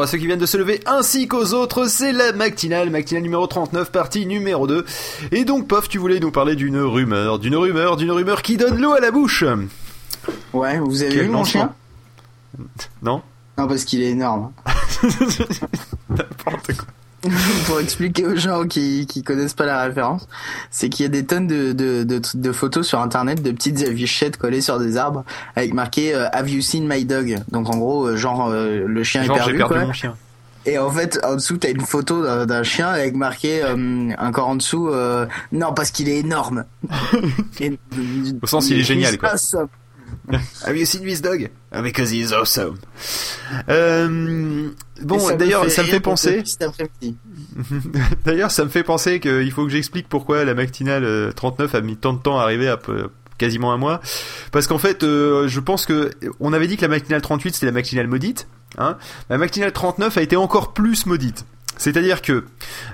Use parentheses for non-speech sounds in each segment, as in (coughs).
Bonjour à ceux qui viennent de se lever ainsi qu'aux autres, c'est la matinale, matinale numéro 39, partie numéro 2. Et donc, Pof, tu voulais nous parler d'une rumeur, d'une rumeur, d'une rumeur qui donne l'eau à la bouche. Ouais, vous avez Quel vu mon chien Non Non, parce qu'il est énorme. (laughs) N'importe quoi. (laughs) Pour expliquer aux gens qui, qui connaissent pas la référence, c'est qu'il y a des tonnes de, de, de, de photos sur internet de petites affichettes collées sur des arbres avec marqué euh, Have you seen my dog? Donc en gros, euh, genre euh, le chien Genre, est perdu, perdu quoi. mon chien. Et en fait, en dessous, t'as une photo d'un chien avec marqué euh, encore en dessous euh, non parce qu'il est énorme. (laughs) Et- Au sens, il est génial, quoi. (laughs) Have you seen this dog? Ah, Because he's awesome. Euh, bon, (laughs) d'ailleurs, ça me fait penser. D'ailleurs, ça me fait penser qu'il faut que j'explique pourquoi la matinale euh, 39 a mis tant de temps à arriver à quasiment un mois. Parce qu'en fait, euh, je pense que on avait dit que la matinale 38 c'était la matinale maudite. Hein la matinale 39 a été encore plus maudite. C'est-à-dire que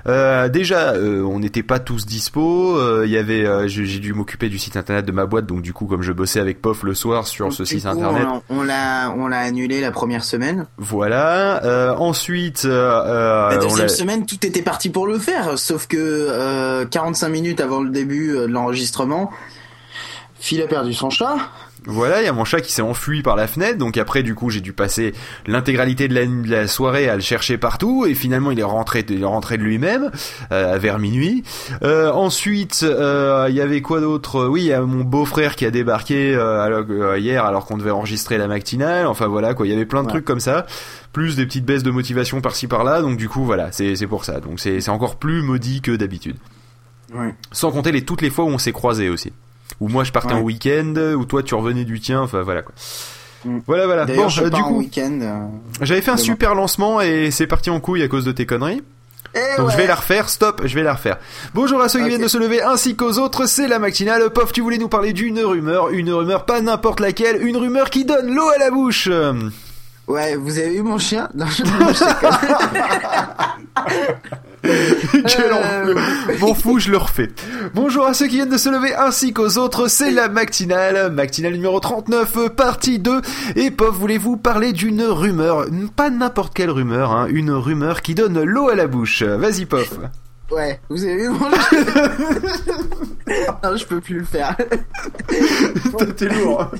euh, déjà, euh, on n'était pas tous dispo. euh, Il y avait, euh, j'ai dû m'occuper du site internet de ma boîte, donc du coup, comme je bossais avec Pof le soir sur ce site coup, internet, On, l'a on l'a annulé la première semaine. voilà. Euh, ensuite, La deuxième semaine, tout était parti pour le faire, sauf que euh, 45 minutes avant le début de l'enregistrement, Phil a perdu son chat. Voilà, il y a mon chat qui s'est enfui par la fenêtre, donc après du coup j'ai dû passer l'intégralité de la, de la soirée à le chercher partout, et finalement il est rentré, il est rentré de lui-même euh, vers minuit. Euh, ensuite, euh, il y avait quoi d'autre? Oui, il y a mon beau-frère qui a débarqué euh, alors euh, hier alors qu'on devait enregistrer la matinale. Enfin voilà quoi, il y avait plein de Ouais. trucs comme ça, plus des petites baisses de motivation par-ci par-là. Donc du coup voilà, c'est c'est pour ça. Donc c'est c'est encore plus maudit que d'habitude. Ouais. Sans compter les toutes les fois où on s'est croisés aussi. Où moi je partais Ouais. en week-end, où toi tu revenais du tien, enfin voilà quoi. Mm. Voilà voilà. Bon, je euh, du coup, euh. j'avais fait un super lancement et c'est parti en couille à cause de tes conneries. Eh Donc je vais la refaire, stop, je vais la refaire. Bonjour à ceux qui viennent de se lever ainsi qu'aux autres, c'est la matinale. Pof, tu voulais nous parler d'une rumeur, une rumeur pas n'importe laquelle, une rumeur qui donne l'eau à la bouche. Euh, Ouais, vous avez eu mon chien? Non, je Quel Euh, enfer. M'en fous, (laughs) je le refais. Bonjour à ceux qui viennent de se lever ainsi qu'aux autres, c'est la matinale, matinale numéro 39, euh, partie 2. Et Pof, voulez-vous parler d'une rumeur, pas n'importe quelle rumeur, hein, une rumeur qui donne l'eau à la bouche. Vas-y Pof. Ouais, vous avez eu mon chien (laughs) Non, je peux plus le faire. T'es lourd.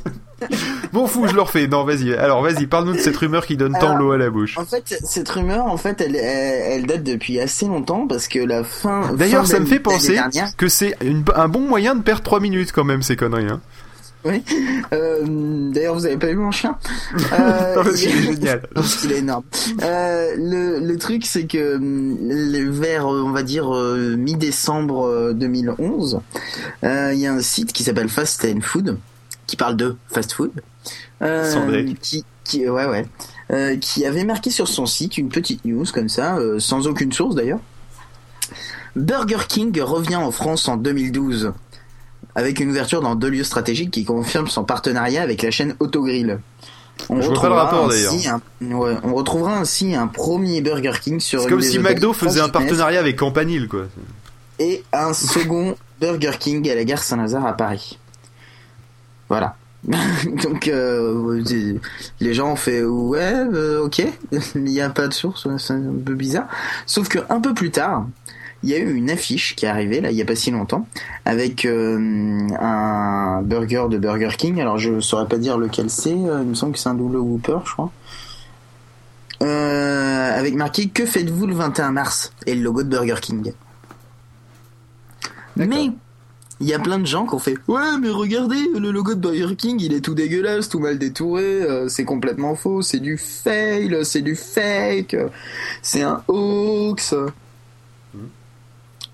(laughs) M'en fous, je le refais. Non, vas-y. Alors, vas-y, parle-nous de cette rumeur qui donne tant l'eau à la bouche. En fait, cette rumeur, en fait, elle, date depuis assez longtemps parce que la fin. D'ailleurs, ça me fait penser que c'est un bon moyen de perdre 3 minutes quand même, ces conneries. Hein. Oui. Euh, D'ailleurs, vous avez pas vu mon chien (laughs) euh, qu'il est il- génial. (laughs) Qu'il est énorme. Euh, le, le truc, c'est que le- vers, euh, on va dire, euh, mi-décembre euh, 2011, euh, il y a un site qui s'appelle Fast and Food, qui parle de fast food. Euh, qui, qui, ouais, ouais. Euh, qui avait marqué sur son site une petite news comme ça, euh, sans aucune source d'ailleurs. Burger King revient en France en 2012 avec une ouverture dans deux lieux stratégiques qui confirment son partenariat avec la chaîne Autogrill. On Je retrouvera rapport, ainsi un- ouais, on retrouvera ainsi un premier Burger King sur C'est comme si McDo faisait un partenariat avec Campanile, quoi. et un second Burger King à la gare Saint-Lazare à Paris. Voilà. (laughs) Donc euh, les gens ont fait ouais euh, ok. (laughs) Il n'y a pas de source c'est un peu bizarre. Sauf que un peu plus tard il y a eu une affiche qui est arrivée là il y a pas si longtemps avec euh, un burger de Burger King. Alors je saurais pas dire lequel c'est. Euh, il me semble que c'est un double Whopper je crois. Euh, avec marqué que faites-vous le 21 mars? Et le logo de Burger King. Mais il y a plein de gens qui ont fait ouais mais regardez le logo de Burger King il est tout dégueulasse tout mal détouré euh, c'est complètement faux c'est du fail c'est du fake euh, c'est un hoax.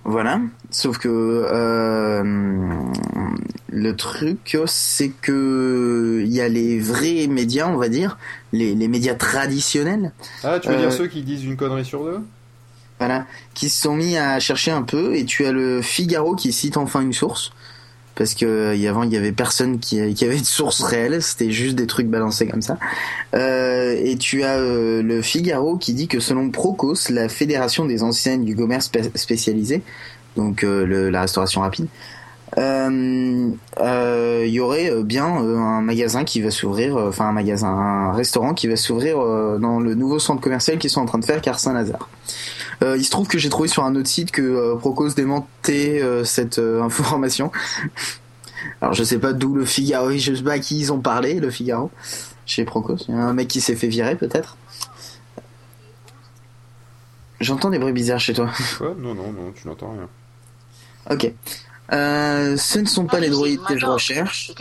Voilà. Sauf que euh, le truc c'est que il y a les vrais médias on va dire les, les médias traditionnels. Ah, tu veux dire ceux qui disent une connerie sur deux? Voilà, qui se sont mis à chercher un peu et tu as le Figaro qui cite enfin une source parce que euh, avant il y avait personne qui, qui avait de source réelle, c'était juste des trucs balancés comme ça. Euh, et tu as euh, le Figaro qui dit que selon Procos, la fédération des enseignes du commerce spé- spécialisé, donc euh, le- la restauration rapide, il y aurait bien un magasin qui va s'ouvrir, enfin un magasin, un restaurant qui va s'ouvrir dans le nouveau centre commercial qu'ils sont en train de faire, car Saint-Lazare. Il se trouve que j'ai trouvé sur un autre site que Procos démentait cette (laughs) information. Alors je sais pas d'où le Figaro, je sais pas à qui ils ont parlé, le Figaro, chez Procos. Il y a un mec qui s'est fait virer peut-être. J'entends des bruits bizarres chez toi. (laughs) Quoi Non, non, non, tu n'entends rien. Ok. Euh, ce ne sont pas les droïdes que je recherche.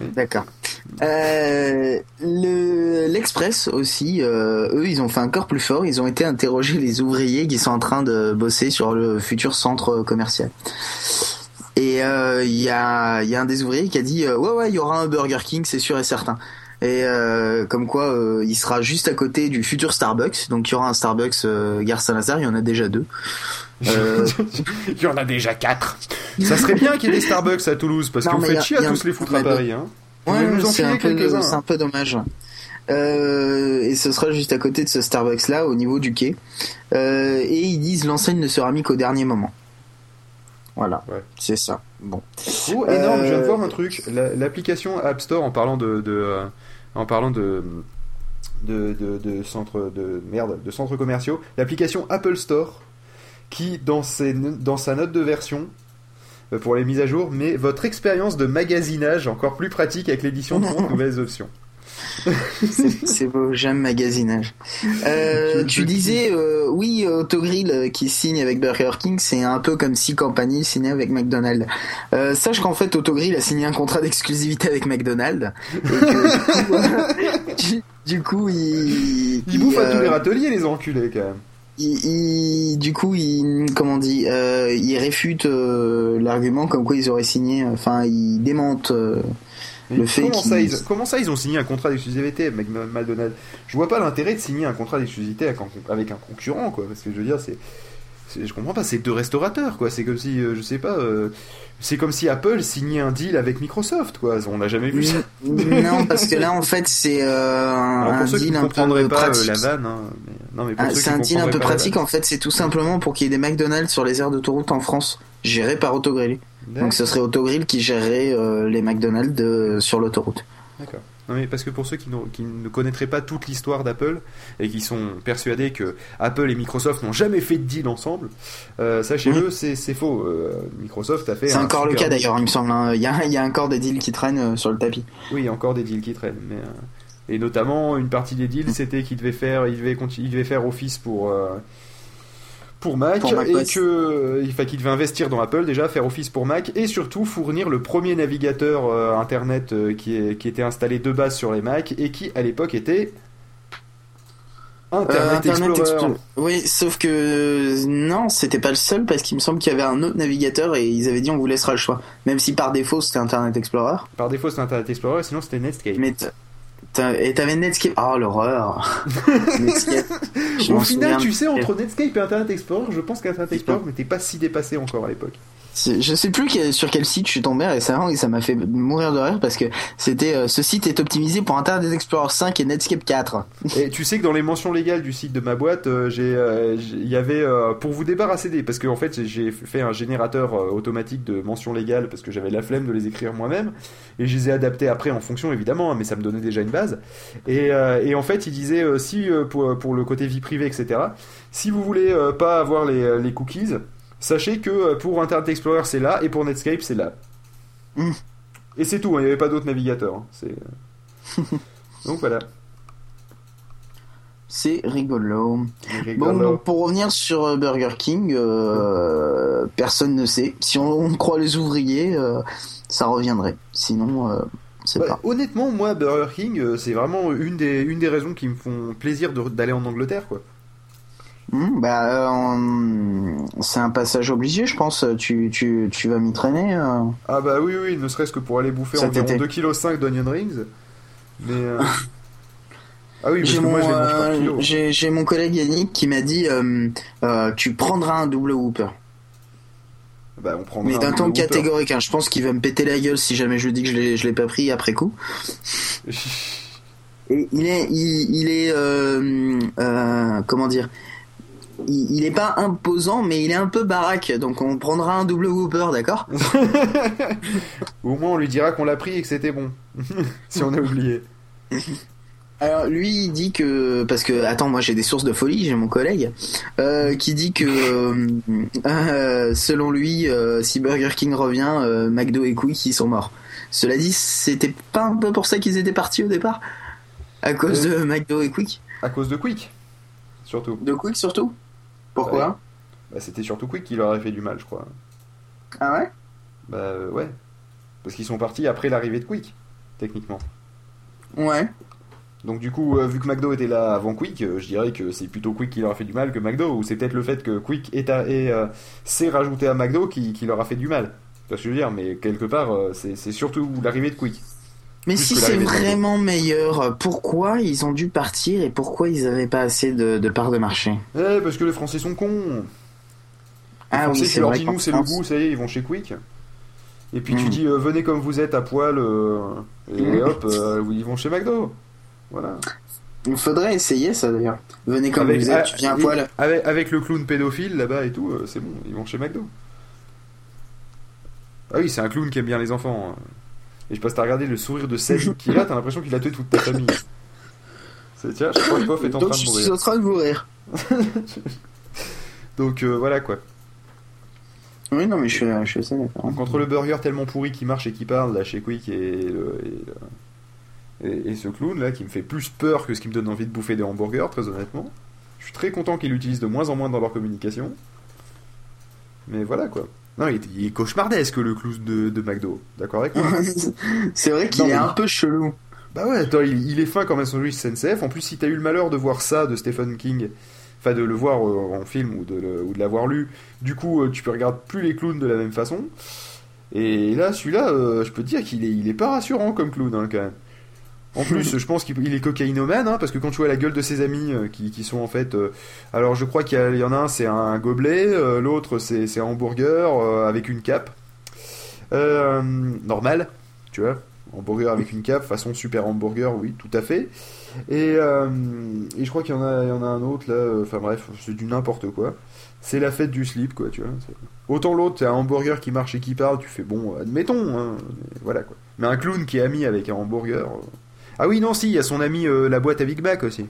D'accord. Euh, le l'Express aussi, euh, eux, ils ont fait encore plus fort. Ils ont été interroger les ouvriers qui sont en train de bosser sur le futur centre commercial. Et il y a y a un des ouvriers qui a dit ouais ouais il y aura un Burger King c'est sûr et certain et euh, comme quoi euh, il sera juste à côté du futur Starbucks donc il y aura un Starbucks euh, Gare Saint-Lazare il y en a déjà deux euh, (laughs) il y en a déjà quatre ça serait bien qu'il y ait des Starbucks à Toulouse parce que vous faites chier à tous les foutre à Paris hein. ouais, c'est un, peu, c'est un peu dommage et ce sera juste à côté de ce Starbucks là au niveau du quai et ils disent l'enseigne ne sera mise qu'au dernier moment voilà, ouais. c'est ça. Bon. Oh, énorme, je viens de voir un truc. L'application App Store, en parlant de, en parlant de de, de, centres de merde, de centres commerciaux, l'application Apple Store qui dans, ses, dans sa note de version euh, pour les mises à jour met votre expérience de magasinage encore plus pratique avec l'édition de (laughs) nouvelles options. c'est beau, j'aime magasinage. Euh, tu disais, euh, oui, Autogrill euh, qui signe avec Burger King, c'est un peu comme si Company signait avec McDonald's. Euh, sache qu'en fait, Autogrill a signé un contrat d'exclusivité avec McDonald's. Et que, du, coup, (laughs) il... Ils bouffent à tous les râteliers, les enculés, quand même. Il, du coup, il, comment on dit, euh, il réfute l'argument comme quoi ils auraient signé, enfin, il démente comment, ça, ils, comment ça, ils ont signé un contrat d'exclusivité avec McDonald's Je vois pas l'intérêt de signer un contrat d'exclusivité avec, un concurrent, quoi. Parce que je veux dire, c'est. Je comprends pas, c'est deux restaurateurs, quoi. C'est comme si, euh, je sais pas, euh, c'est comme si Apple signait un deal avec Microsoft, quoi. On n'a jamais vu ça. non, parce que là, en fait, c'est euh, un deal un peu pratique. la vanne, hein, mais ah, c'est un deal un peu pratique. En fait, c'est tout simplement pour qu'il y ait des McDonald's sur les aires d'autoroute en France, gérés par Autogrill. Donc ce serait Autogrill qui gérerait les McDonald's sur l'autoroute. D'accord. Non mais parce que pour ceux qui, qui ne connaîtraient pas toute l'histoire d'Apple et qui sont persuadés que Apple et Microsoft n'ont jamais fait de deal ensemble, euh, sachez-le, c'est faux. Microsoft a fait. C'est encore le cas d'ailleurs, il me semble. Hein. Il, y a, il, y a, encore des deals qui traînent sur le tapis. Oui, il y a encore des deals qui traînent. Mais, et notamment, une partie des deals, mmh. c'était qu'il devait faire, il devait, il devait faire office pour pour Mac, et que il qu'il devait investir dans Apple déjà, faire office pour Mac et surtout fournir le premier navigateur euh, internet euh, qui, est, qui était installé de base sur les Mac et qui à l'époque était Internet, euh, Explorer. Oui, sauf que non, c'était pas le seul parce qu'il me semble qu'il y avait un autre navigateur et ils avaient dit on vous laissera le choix. Même si par défaut c'était Internet Explorer. Par défaut c'était Internet Explorer, sinon c'était Netscape. Mais et t'avais Netscape. Oh l'horreur. (laughs) Au final, tu sais, entre Netscape et Internet Explorer, je pense qu'Internet Explorer n'était pas si dépassé encore à l'époque. Je sais plus sur quel site je suis tombé récemment et ça m'a fait mourir de rire parce que c'était euh, ce site est optimisé pour Internet Explorer 5 et Netscape 4. (laughs) Et tu sais que dans les mentions légales du site de ma boîte, euh, euh, il y avait pour vous débarrasser des parce que en fait j'ai fait un générateur automatique de mentions légales parce que j'avais la flemme de les écrire moi-même et je les ai adaptés après en fonction évidemment, hein, mais ça me donnait déjà une base. Et, en fait il disait si pour, le côté vie privée etc. Si vous voulez pas avoir les cookies Sachez que euh, pour Internet Explorer c'est là et pour Netscape c'est là. Hmm. Et c'est tout, hein, il n'y avait pas d'autres navigateurs. Hein, c'est... Euh. (laughs) donc voilà. C'est rigolo. Bon, donc pour revenir sur euh, Burger King, personne ne sait. Si on, croit les ouvriers, ça reviendrait. Sinon, c'est bah, pas. Honnêtement, moi, Burger King, c'est vraiment une des, une des raisons qui me font plaisir d'aller en Angleterre, quoi. Hmm, bah, euh, c'est un passage obligé, je pense. Tu, tu, tu vas m'y traîner. Euh. Ah bah oui, oui, ne serait-ce que pour aller bouffer environ 2,5 kg d'onion rings. Mais euh, (laughs) ah oui, j'ai mon, j'ai mon collègue Yannick qui m'a dit tu prendras un double Whooper. Bah, on prendra Mais d'un temps catégorique, hein. je pense qu'il va me péter la gueule si jamais je lui dis que je l'ai pas pris après coup. (laughs) Et il est, il, il est, comment dire, il, il est pas imposant, mais il est un peu baraque. Donc on prendra un double Whopper, d'accord (laughs) Au moins, on lui dira qu'on l'a pris et que c'était bon. (laughs) si on a oublié. Alors lui il dit que parce que attends moi j'ai des sources de folie j'ai mon collègue euh, qui dit que euh, (laughs) euh, selon lui euh, si Burger King revient McDo et Quick ils sont morts. Cela dit c'était pas un peu pour ça qu'ils étaient partis au départ? À cause de McDo et Quick? À cause de Quick, surtout. de Quick surtout? Pourquoi Bah, c'était surtout Quick qui leur avait fait du mal, je crois. Ah ouais? Bah euh, ouais. Parce qu'ils sont partis après l'arrivée de Quick, techniquement. Ouais. Donc du coup, euh, vu que McDo était là avant Quick, euh, je dirais que c'est plutôt Quick qui leur a fait du mal que McDo, ou c'est peut-être le fait que Quick est s'est rajouté à McDo qui, qui leur a fait du mal. Tu vois ce que je veux dire, mais quelque part, c'est surtout l'arrivée de Quick. Mais Plus si c'est vraiment meilleur, pourquoi ils ont dû partir et pourquoi ils avaient pas assez de, de parts de marché? Eh, parce que les Français sont cons. Les Ah Français oui, c'est leur dit nous c'est le goût, ça y est, ils vont chez Quick. Et puis tu Mhm. dis euh, venez comme vous êtes à poil, euh, et Mhm. hop, euh, ils vont chez McDo. Voilà. Il faudrait essayer ça d'ailleurs. Venez comme Avec- vous êtes, ah, tu viens à poil. Avec, avec le clown pédophile là-bas et tout, c'est bon, ils vont chez McDo. Ah oui, c'est un clown qui aime bien les enfants. hein. Et je sais pas si t'as regardé le sourire de Seb qu'il a, t'as l'impression qu'il a tué toute ta famille. C'est tiens, je crois que Pof est en Donc train de je mourir. suis en train de mourir. (laughs) Donc euh, voilà quoi. Oui, non, mais je suis, je suis assez d'accord. Donc entre le burger tellement pourri qui marche et qui parle là chez Quick et, le- et, le- et- et ce clown là qui me fait plus peur que ce qui me donne envie de bouffer des hamburgers, très honnêtement. Je suis très content qu'ils l'utilisent de moins en moins dans leur communication. Mais voilà quoi. Non, il est, il est cauchemardesque le clown de, de McDo. D'accord avec moi (laughs) c'est vrai qu'il est mais- un peu chelou. Bah ouais, attends, il, il est fin comme un sandwich SNCF. En plus, si t'as eu le malheur de voir ça de Stephen King, enfin de le voir euh, en film ou de, ou de l'avoir lu, du coup, euh, tu peux regarder plus les clowns de la même façon. Et là, celui-là, euh, je peux te dire qu'il est, il est pas rassurant comme clown, hein, quand même. En plus, je pense qu'il il est cocaïnomane, hein, parce que quand tu vois la gueule de ses amis, euh, qui, sont en fait... euh, alors, je crois qu'il y, en a un, c'est un gobelet, euh, l'autre, c'est un hamburger avec une cape. Normal, tu vois hamburger avec une cape, façon super hamburger, oui, tout à fait. Et, je crois qu'il y en a, un autre là, enfin bref, c'est du n'importe quoi. C'est la fête du slip, quoi, tu vois. Autant l'autre, c'est un hamburger qui marche et qui parle, tu fais bon, admettons, hein, voilà quoi. Mais un clown qui est ami avec un hamburger. Ah oui, non, si, il y a son ami euh, la boîte à Big Mac aussi.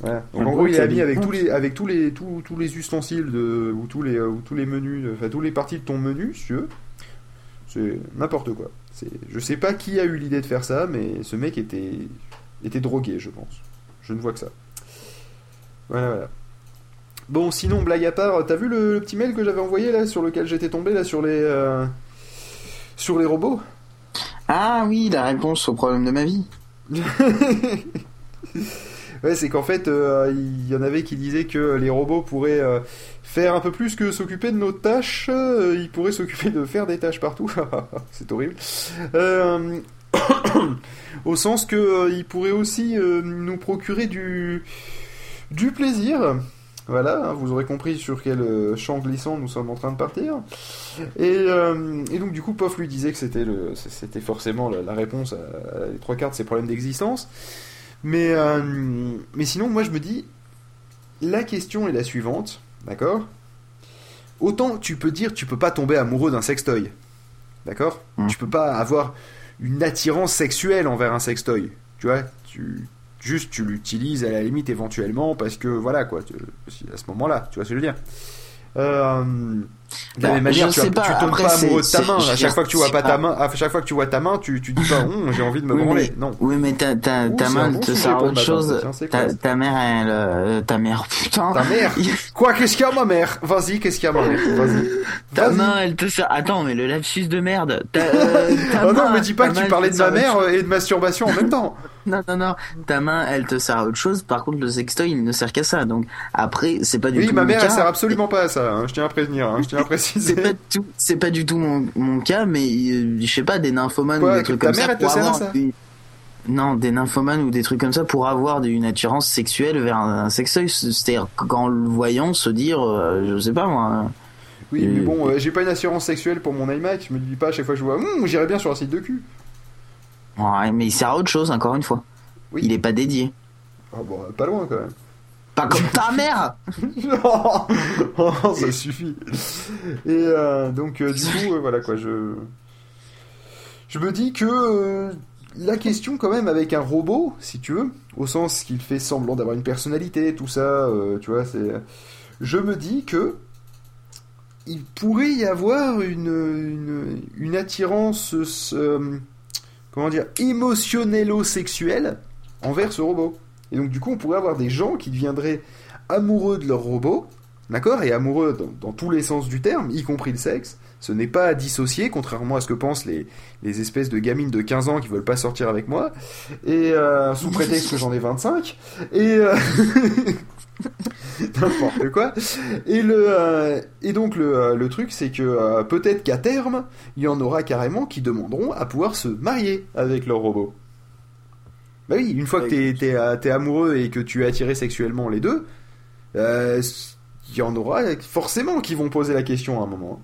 Voilà. Donc La en gros, il est ami avec tous les, avec tous les, tous, tous les ustensiles de, ou tous les, euh, ou tous les menus, enfin tous les parties de ton menu, si tu veux. C'est n'importe quoi. C'est, je sais pas qui a eu l'idée de faire ça, mais ce mec était, était drogué, je pense. Je ne vois que ça. Voilà, voilà. Bon, sinon, blague à part, t'as vu le, le petit mail que j'avais envoyé là, sur lequel j'étais tombé là, sur les, euh, sur les robots? Ah oui, la réponse au problème de ma vie. (laughs) Ouais, c'est qu'en fait, euh, il y en avait qui disaient que les robots pourraient euh, faire un peu plus que s'occuper de nos tâches. euh, ils pourraient s'occuper de faire des tâches partout. (laughs) c'est horrible. (coughs) Au sens que euh, ils pourraient aussi nous procurer du du plaisir. Voilà, hein, vous aurez compris sur quel euh, champ glissant nous sommes en train de partir. Et, euh, et donc du coup, Poff lui disait que c'était le, c'était forcément la, la réponse à, à les trois quarts de ses problèmes d'existence. Mais, euh, mais sinon, moi je me dis, la question est la suivante, d'accord? Autant tu peux dire, tu peux pas tomber amoureux d'un sextoy, d'accord? Mhm. Tu peux pas avoir une attirance sexuelle envers un sextoy, tu vois? Tu, Juste tu l'utilises à la limite éventuellement parce que voilà quoi, à ce moment-là, tu vois ce que je veux dire. Euh, de la même manière, tu, tu pas, tombes après, pas amoureux de ta main. À chaque fois que tu vois pas ta main, à chaque fois que tu vois ta main, tu, tu dis pas, Hum, (laughs) j'ai envie de me Oui, branler. mais- Non. Oui, mais ta, ta, ta main, bon te sert pour autre chose. tiens, Ta, ta mère, elle, euh, ta mère, putain. Ta mère (laughs) Quoi, qu'est-ce qu'il y a, ma mère Vas-y, qu'est-ce qu'il y a, ma mère Vas-y. Ta main, elle te sert. Attends, mais le lapsus de merde. Ta, euh, ta Oh non, main- me dis pas que tu parlais de ma à mère et de masturbation en même temps. (laughs) Non, non, non. Ta main, elle te sert à autre chose. Par contre, le sextoy, il ne sert qu'à ça. Donc, après, c'est pas du Oui, tout. ma mon mère, elle sert absolument pas à ça. hein, Je tiens à prévenir, hein, je tiens à C'est pas du tout, c'est pas du tout mon, mon cas, mais euh, je sais pas, des nymphomanes Quoi, ou des trucs comme ça. pour avoir ça une- Non, des nymphomanes ou des trucs comme ça pour avoir une attirance sexuelle vers un, un. C'est-à-dire qu'en le voyant se dire, euh, je sais pas moi. Oui, mais Euh, bon, euh, j'ai pas une assurance sexuelle pour mon iMac. Je me dis pas à chaque fois que je vois, Hum, j'irais bien sur un site de cul. Ouais, mais il sert à autre chose, encore une fois. Oui. Il est pas dédié. Ah bon, pas loin quand même. Pas comme ta mère (laughs) oh, oh, ça suffit. Et euh, donc, euh, du coup, euh, voilà quoi, je. Je me dis que la question, quand même, avec un robot, si tu veux, au sens qu'il fait semblant d'avoir une personnalité, tout ça, tu vois, c'est. Je me dis que. Il pourrait y avoir une, une, une attirance. comment dire Émotionnello-sexuelle envers ce robot. Et donc, du coup, on pourrait avoir des gens qui deviendraient amoureux de leur robot, d'accord Et amoureux dans, dans tous les sens du terme, y compris le sexe. Ce n'est pas à dissocier, contrairement à ce que pensent les, les espèces de gamines de 15 ans qui veulent pas sortir avec moi, et euh, sous prétexte que j'en ai 25. Et euh, (laughs) n'importe quoi. Et le euh, et donc le, euh, le truc c'est que euh, peut-être qu'à terme, il y en aura carrément qui demanderont à pouvoir se marier avec leur robot. Bah oui, une fois que t'es, t'es, euh, t'es amoureux et que tu es attiré sexuellement les deux, euh, il y en aura forcément qui vont poser la question à un moment.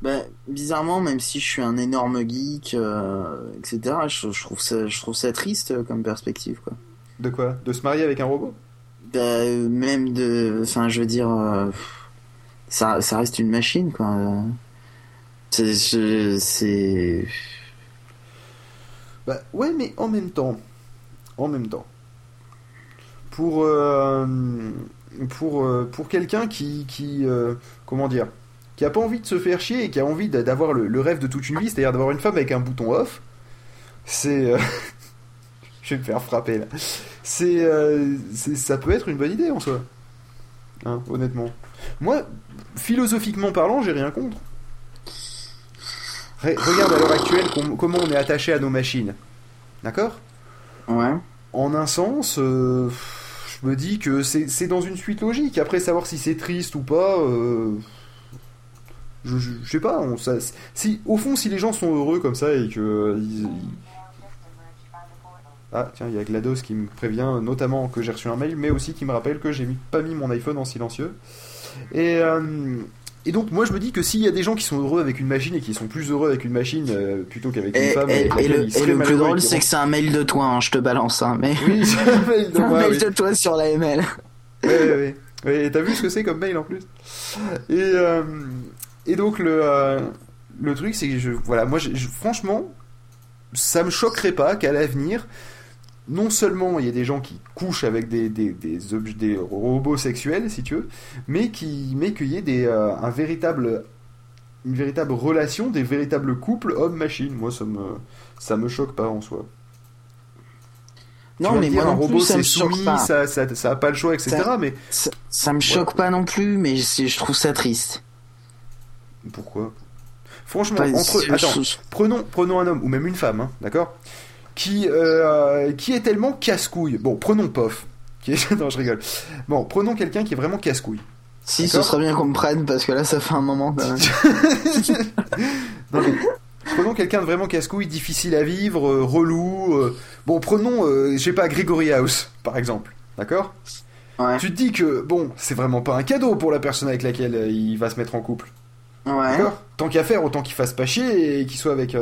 Ben, bizarrement, même si je suis un énorme geek, euh, etc., je, je trouve ça, je trouve ça triste euh, comme perspective, quoi. De quoi? De se marier avec un robot? Ben, même de, enfin, je veux dire, euh, ça, ça reste une machine, quoi. Euh, c'est, Bah ouais, mais en même temps, en même temps, pour euh, pour euh, pour quelqu'un qui qui euh, comment dire, qui a pas envie de se faire chier et qui a envie d'a- d'avoir le, rêve de toute une vie, c'est-à-dire d'avoir une femme avec un bouton off, c'est (laughs) je vais me faire frapper là. C'est ça peut être une bonne idée en soi. Hein, honnêtement. Moi, philosophiquement parlant, j'ai rien contre. Re- regarde à l'heure actuelle com- comment on est attaché à nos machines. D'accord? Ouais. En un sens, euh, je me dis que c'est dans une suite logique. Après, savoir si c'est triste ou pas, euh, je, sais pas. On, si, au fond, si les gens sont heureux comme ça et que. euh, Ah, tiens, il y a GLaDOS qui me prévient notamment que j'ai reçu un mail, mais aussi qui me rappelle que j'ai pas mis mon iPhone en silencieux. Et, et donc, moi, je me dis que s'il y a des gens qui sont heureux avec une machine et qui sont plus heureux avec une machine euh, plutôt qu'avec une Et, femme, et- le, plus drôle, c'est que c'est un mail de toi, hein, je te balance, hein, mais. oui, c'est un mail de (laughs) un moi, mail oui. de toi sur la ML. Ouais. Ouais, et t'as vu ce que c'est comme mail en plus? Et, euh, et donc le, euh, le truc c'est que je, voilà, moi je, je- franchement, ça me choquerait pas qu'à l'avenir, non seulement il y ait des gens qui couchent avec des, des, des, des robots sexuels si tu veux, mais qui mais qu'il y ait des, euh, un véritable une véritable relation, des véritables couples homme-machine. Moi ça me ça me choque pas en soi. Non, mais dire, moi un non robot plus, ça c'est me choque soumis, pas. ça, ça, ça a pas le choix, etc. Ça- Mais Ça, ça me choque pas non plus, mais c'est- je trouve ça triste. Pourquoi? Franchement, entre je- attends, je- prenons prenons un homme ou même une femme, hein, d'accord, qui euh, qui est tellement casse-couille. Bon, prenons Pof. Qui est... (laughs) non, je rigole. Bon, prenons quelqu'un qui est vraiment casse-couille. Si, ce serait bien qu'on me prenne parce que là, ça fait un moment. quand même. (laughs) Non, mais prenons quelqu'un de vraiment casse-couille, difficile à vivre, euh, relou. euh, Bon, prenons, euh, je sais pas, Gregory House, par exemple, d'accord Ouais. Tu te dis que bon, c'est vraiment pas un cadeau pour la personne avec laquelle il va se mettre en couple. Ouais. D'accord Tant qu'à faire, autant qu'il fasse pas chier et qu'il soit avec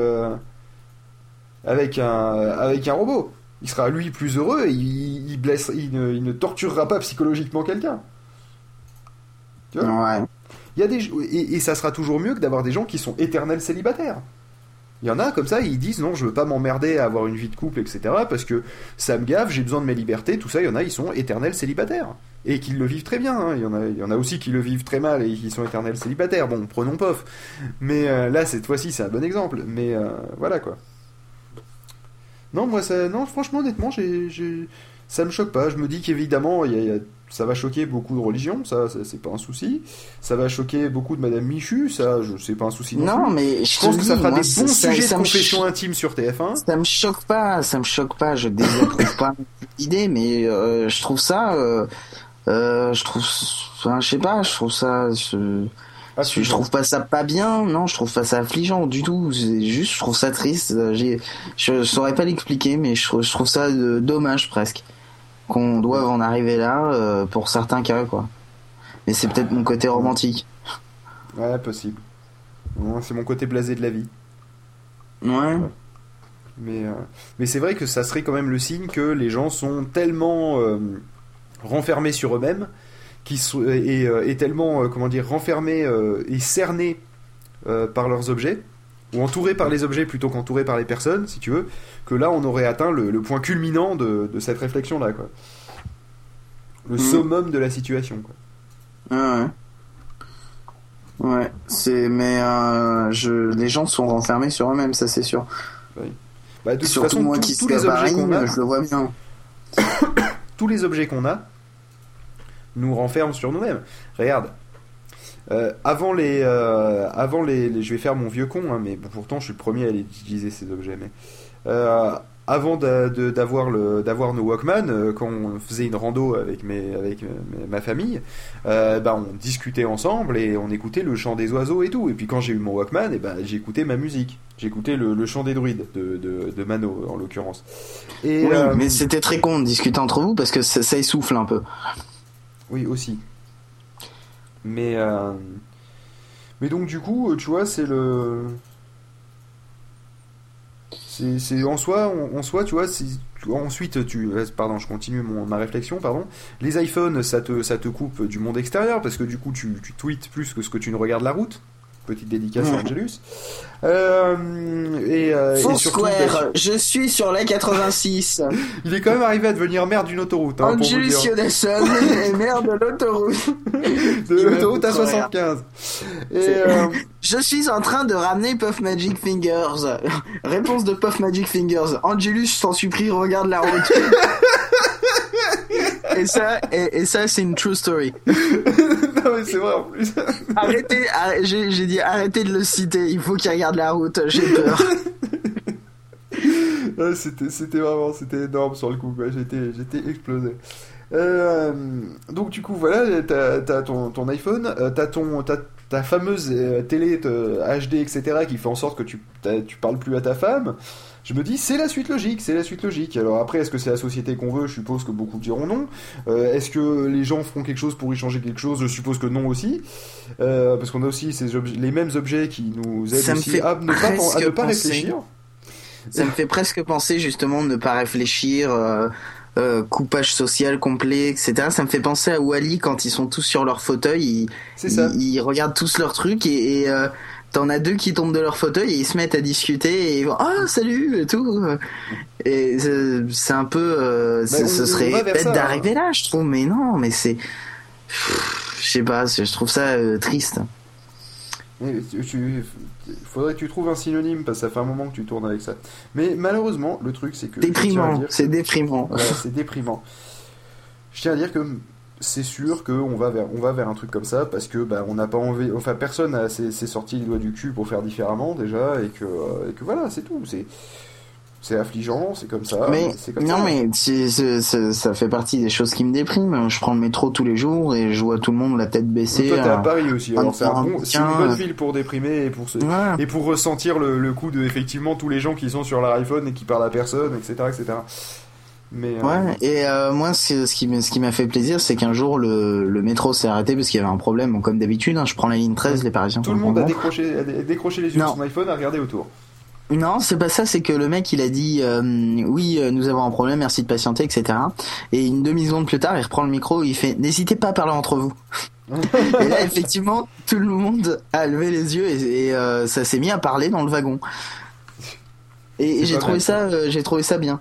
avec un avec un robot. Il sera lui plus heureux et il, il blesse, il ne, il ne torturera pas psychologiquement quelqu'un. Tu vois? Ouais. Il y a des et, et ça sera toujours mieux que d'avoir des gens qui sont éternels célibataires. Il y en a comme ça, ils disent non, je veux pas m'emmerder à avoir une vie de couple, etc. Parce que ça me gave, j'ai besoin de mes libertés, tout ça. Il y en a, ils sont éternels célibataires et qu'ils le vivent très bien. hein. Il y en a, il y en a aussi qui le vivent très mal et qui sont éternels célibataires. Bon, prenons Pof. Mais euh, là, cette fois-ci, c'est un bon exemple. Mais euh, voilà quoi. Non, moi, ça, non, franchement, honnêtement, j'ai, j'ai- ça me choque pas. Je me dis qu'évidemment, il y a- ça va choquer beaucoup de religions, ça, ça, c'est pas un souci. Ça va choquer beaucoup de Madame Michu, ça, je sais pas un souci non, mais Je je pense te que ça dis, fera moi, des bons ça- sujets de confession intime sur TF1. Ça me choque pas, ça me choque pas, je désapprouve pas l'idée, mais euh, je trouve ça, euh, euh, je trouve, enfin, je sais pas, je trouve ça, je, Ah, je, trouve pas ça pas bien, non, je trouve pas ça affligeant du tout, c'est juste, je trouve ça triste, euh, j'ai, je saurais pas l'expliquer, mais je, trouve- je trouve ça euh, dommage presque qu'on doive en arriver là euh, pour certains cas, quoi. Mais c'est peut-être mon côté romantique. Ouais, possible. C'est mon côté blasé de la vie. Ouais. Mais, euh, mais c'est vrai que ça serait quand même le signe que les gens sont tellement, euh, renfermés sur eux-mêmes, qui et, et tellement, comment dire, renfermés et cernés par leurs objets, ou entourés par les objets plutôt qu'entourés par les personnes, si tu veux, que là on aurait atteint le, point culminant de, de cette réflexion-là, quoi. Le Mhm. summum de la situation, quoi. Ah ouais. Ouais, c'est mais euh, je les gens sont renfermés sur eux-mêmes, ça c'est sûr. Bah, de toute Surtout façon, moi tous- qui suis les à objets Paris, qu'on a, je le vois bien. (coughs) tous les objets qu'on a nous renferment sur nous-mêmes. Regarde, euh, avant les, euh, avant les, les- je vais faire mon vieux con, hein, mais pourtant je suis le premier à les utiliser ces objets. Mais euh, avant d'avoir le, d'avoir nos Walkman, quand on faisait une rando avec mes, avec ma famille, bah, on discutait ensemble et on écoutait le chant des oiseaux et tout. Et puis quand j'ai eu mon Walkman, et bah, j'ai écouté ma musique. Écouté le, le chant des druides de, de, de Mano en l'occurrence. Oui, mais c'était très con de discuter entre vous parce que ça, ça essouffle un peu. Oui, aussi. Mais, euh, mais donc, du coup, tu vois, c'est le. C'est en soi, en, soi, tu vois, ensuite, tu, euh, pardon, je continue mon, ma réflexion, pardon. Les iPhones, ça te, ça te coupe du monde extérieur parce que du coup, tu, tu tweets plus que ce que tu ne regardes la route. Petite dédicace à. Angelus. Euh, et, euh, et surtout, Foursquare, je suis sur la 86. il est quand même arrivé à devenir maire d'une autoroute. Hein, Angelus dire. Yodasson est maire de l'autoroute. de l'autoroute à coûte rien. 75. Et, euh, Je suis en train de ramener Puff Magic Fingers. Réponse de Puff Magic Fingers. Angelus, je t'en supplie, regarde la route. (laughs) et ça, et, et ça, c'est une true story. (laughs) (laughs) c'est vrai en plus. (laughs) Arrêtez, arrêtez- j'ai j'ai dit arrêtez de le citer. Il faut qu'il regarde la route. J'ai peur. (laughs) Ouais, c'était, c'était vraiment, c'était énorme sur le coup. quoi. J'étais, j'étais explosé. Euh, donc du coup voilà, t'as, t'as ton, ton iPhone, euh, t'as ton, t'as ta fameuse euh, télé HD etc qui fait en sorte que tu, tu parles plus à ta femme. Je me dis c'est la suite logique, c'est la suite logique. Alors après est-ce que c'est la société qu'on veut? Je suppose que beaucoup diront non. Euh, est-ce que les gens feront quelque chose pour y changer quelque chose? Je suppose que non aussi, Euh, parce qu'on a aussi ces objets, les mêmes objets qui nous aident Ça aussi à ne pas, à ne pas réfléchir. Ça me fait presque penser justement de ne pas réfléchir, euh, euh, coupage social complet, etc. Ça me fait penser à Wally quand ils sont tous sur leur fauteuil, ils, ils, ils regardent tous leurs trucs et, et euh, t'en as deux qui tombent de leur fauteuil et ils se mettent à discuter et ils vont ah salut et tout. Et c'est un peu, euh, on- ce serait bête d'arriver là, je trouve. Mais non, mais c'est, je sais pas, je trouve ça euh, triste. Mais tu- tu- faudrait que tu trouves un synonyme parce que ça fait un moment que tu tournes avec ça. Mais malheureusement, le truc c'est que. Déprimant, c'est déprimant. Voilà, c'est déprimant. Je tiens à dire que c'est sûr qu'on va vers, on va vers un truc comme ça parce que bah, on n'a pas envie, enfin personne s'est sorti les doigts du cul pour faire différemment déjà et que, euh, et que voilà, c'est tout. C'est c'est affligeant, c'est comme ça. Mais comme non, ça. mais c'est- ça fait partie des choses qui me dépriment. Je prends le métro tous les jours et je vois tout le monde la tête baissée. Toi, t'es à Paris aussi. C'est un bon- une bonne ville pour déprimer et pour se, Ouais. et pour ressentir le, le coup de effectivement tous les gens qui sont sur leur iPhone et qui parlent à personne, etc., etc. Mais euh, Ouais, et euh, moi, ce, qui m'a- ce qui m'a fait plaisir, c'est qu'un jour, le, le métro s'est arrêté parce qu'il y avait un problème. Bon, comme d'habitude, hein, je prends la ligne 13, les Parisiens. tout le monde a décroché, a dé- décroché les yeux de son iPhone, a regardé autour. Non, c'est pas ça, c'est que le mec, il a dit euh, oui, euh, nous avons un problème, merci de patienter, etc. Et une demi-seconde plus tard, il reprend le micro, il fait n'hésitez pas à parler entre vous. (laughs) et là, effectivement, tout le monde a levé les yeux et, et, euh, ça s'est mis à parler dans le wagon. Et, j'ai trouvé ça, j'ai trouvé ça bien.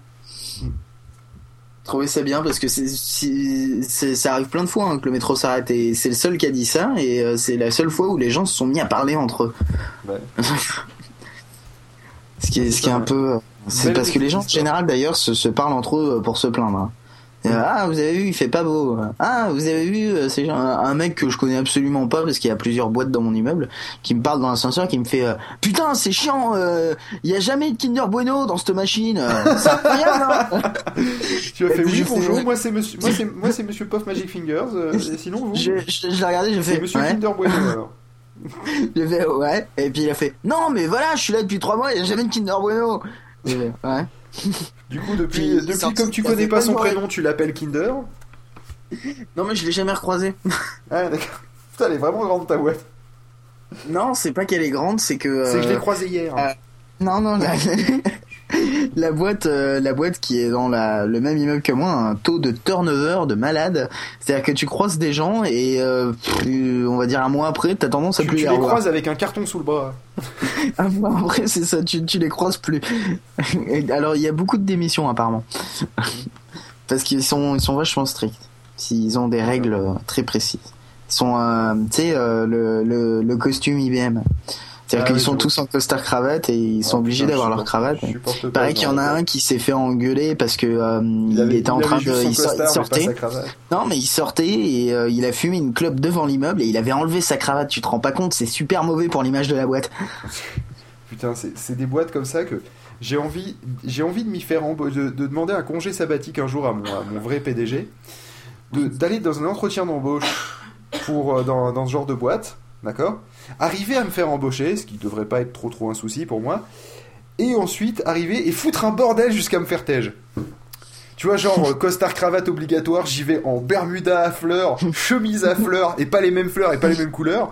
Trouvé ça bien parce que c'est, si- c'est- ça arrive plein de fois hein, que le métro s'arrête et c'est le seul qui a dit ça et euh, c'est la seule fois où les gens se sont mis à parler entre eux. Ouais. (laughs) Ce qui est, ce qui est un peu, c'est Belle parce que les gens en général d'ailleurs se, se parlent entre eux pour se plaindre. Euh, ah, vous avez vu, il fait pas beau. Ah, vous avez vu, euh, c'est un, mec que je connais absolument pas parce qu'il y a plusieurs boîtes dans mon immeuble qui me parle dans l'ascenseur, qui me fait euh, putain, c'est chiant. euh, Il y a jamais de Kinder Bueno dans cette machine. euh, C'est incroyable. hein. (laughs) Tu as fait oui bonjour, moi c'est monsieur, moi c'est moi c'est Monsieur Puff Magic Fingers. euh, (laughs) et sinon vous, je, je, je l'ai regardé, j'ai c'est fait Monsieur ouais. Kinder Bueno (laughs) alors. J'ai fait ouais. Et puis il a fait non, mais voilà, je suis là depuis trois mois, il y a jamais de Kinder Bueno. Ouais. (laughs) Du coup depuis Puis, depuis comme tu connais pas pas son prénom, tu l'appelles Kinder. Non, mais je l'ai jamais recroisé. (laughs) Ah d'accord. Putain, elle est vraiment grande ta boîte. Non, c'est pas qu'elle est grande, c'est que. C'est que je l'ai euh, croisée hier. euh, Non, non. (laughs) (laughs) la boîte, euh, la boîte qui est dans la, le même immeuble que moi, a un taux de turnover de malade. C'est-à-dire que tu croises des gens et euh, pff, on va dire un mois après, t'as tendance à Tu, plus tu les croises avec un carton sous le bras. (laughs) Un mois après, c'est ça, tu, tu les croises plus. (laughs) Alors il y a beaucoup de démissions apparemment, parce qu'ils sont, ils sont vachement stricts. Ils ont des règles euh, très précises. Ils sont, euh, tu sais, euh, le, le, le costume IBM. C'est-à-dire Ah qu'ils sont tous en costard cravate et ils sont Ah, obligés d'avoir leur cravate. Pareil qu'il y en a un qui s'est fait engueuler parce que euh, il, avait- était en train de, il, costard, mais sortait. cravate. Non, mais il sortait et euh, il a fumé une clope devant l'immeuble et il avait enlevé sa cravate. Tu te rends pas compte, c'est super mauvais pour l'image de la boîte. (laughs) Putain, c'est des boîtes comme ça que j'ai envie, j'ai envie de m'y faire de, de demander un congé sabbatique un jour à mon, à mon vrai PDG, d'aller dans un entretien d'embauche pour euh, dans, dans ce genre de boîte, d'accord? Arriver à me faire embaucher, ce qui devrait pas être trop trop un souci pour moi, et ensuite arriver et foutre un bordel jusqu'à me faire tège. Tu vois, genre euh, costard cravate obligatoire, j'y vais en bermuda à fleurs, (laughs) chemise à fleurs, et pas les mêmes fleurs et pas les mêmes couleurs,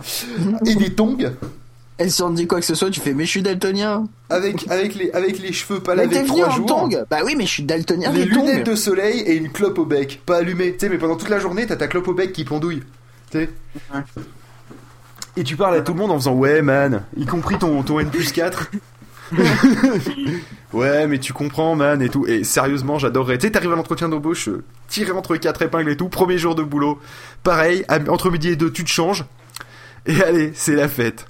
et des tongs. Et si on te dit quoi que ce soit, tu fais mais je suis daltonien. Avec, avec, les, avec les cheveux pas Mais lavés venu trois en jours. tongs Bah oui, mais je suis daltonien. les tongs. lunettes de soleil et une clope au bec, pas allumée. Tu sais, mais pendant toute la journée, t'as ta clope au bec qui pendouille. Tu sais Ouais. Et tu parles à tout le monde en faisant Ouais, man, y compris ton, ton N plus 4. (laughs) ouais, mais tu comprends, man, et tout. Et sérieusement, j'adorerais. Tu sais, t'arrives à l'entretien d'embauche, euh, tiré entre quatre épingles et tout, premier jour de boulot. Pareil, entre midi et deux, tu te changes. Et allez, c'est la fête.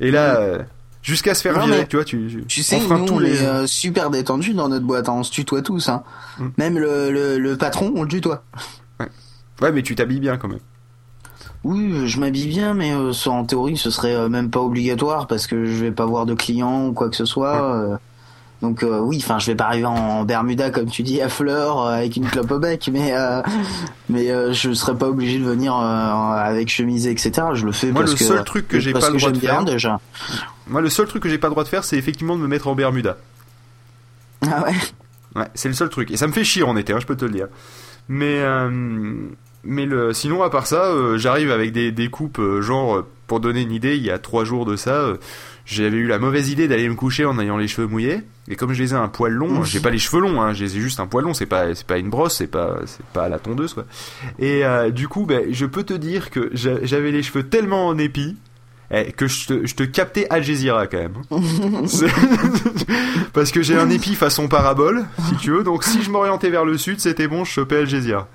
Et là, euh, jusqu'à se faire Non, virer, mais tu vois, tu, Tu sais, nous tous on les. est euh, super détendus dans notre boîte, hein. on se tutoie tous. Hein. Mm. Même le, le, le patron, on le tutoie. Ouais, mais tu t'habilles bien quand même. Oui, euh, je m'habille bien, mais euh, ça, en théorie, ce serait euh, même pas obligatoire parce que je vais pas voir de clients ou quoi que ce soit. donc oui, enfin, je vais pas arriver en Bermuda comme tu dis à fleurs avec une clope au bec, mais mais je serais pas obligé de venir avec chemise etc. Je le fais Moi, parce le que seul truc que j'ai pas le droit de faire- déjà. Moi, le seul truc que j'ai pas le droit de faire, c'est effectivement de me mettre en Bermuda. Ah ouais. Ouais, c'est le seul truc. Et ça me fait chier en été, hein, je peux te le dire. Mais, euh, mais le, sinon, à part ça, euh, j'arrive avec des, des coupes, euh, genre, euh, pour donner une idée, il y a trois jours de ça, euh, j'avais eu la mauvaise idée d'aller me coucher en ayant les cheveux mouillés. Et comme je les ai un poil long, j'ai pas les cheveux longs, hein, je les ai juste un poil long, c'est pas, c'est pas une brosse, c'est pas, c'est pas la tondeuse, quoi. Et du coup, ben, je peux te dire que j'a- j'avais les cheveux tellement en épi. eh, que je te, je te captais Al Jazeera quand même. (laughs) Parce que j'ai un (laughs) épi façon parabole, si tu veux. Donc si je m'orientais vers le sud, c'était bon, je chopais Al Jazeera.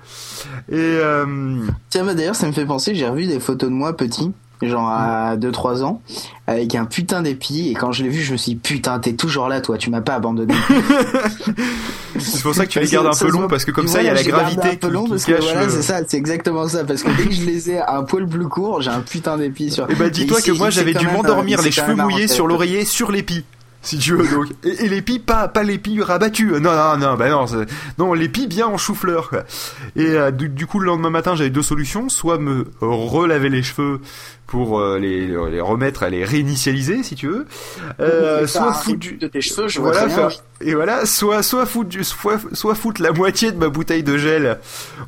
Et euh, Tiens, bah d'ailleurs, ça me fait penser, j'ai revu des photos de moi petit, genre à 2-3 ans, avec un putain d'épi, et quand je l'ai vu, je me suis dit, putain, t'es toujours là, toi, tu m'as pas abandonné. (laughs) c'est pour ça que tu les gardes un peu voit. parce que comme ça, il y a la gravité un peu long parce que voilà, c'est ça, c'est exactement ça, parce que dès que je les ai un poil plus court, j'ai un putain d'épi sur. Et bah dis-toi que moi j'avais dû m'endormir les cheveux mouillés sur l'oreiller sur l'épi. Si tu veux donc. Et, et l'épi pas pas l'épi rabattu. Non non non bah non non l'épi bien en chou-fleur quoi. et euh, du, du coup le lendemain matin j'avais deux solutions. Soit me relaver les cheveux pour euh, les, les remettre à les réinitialiser si tu veux. Euh, soit foutre début de tes cheveux, je voilà, vois faire- et voilà, soit soit foutre du- soit, soit foutre la moitié de ma bouteille de gel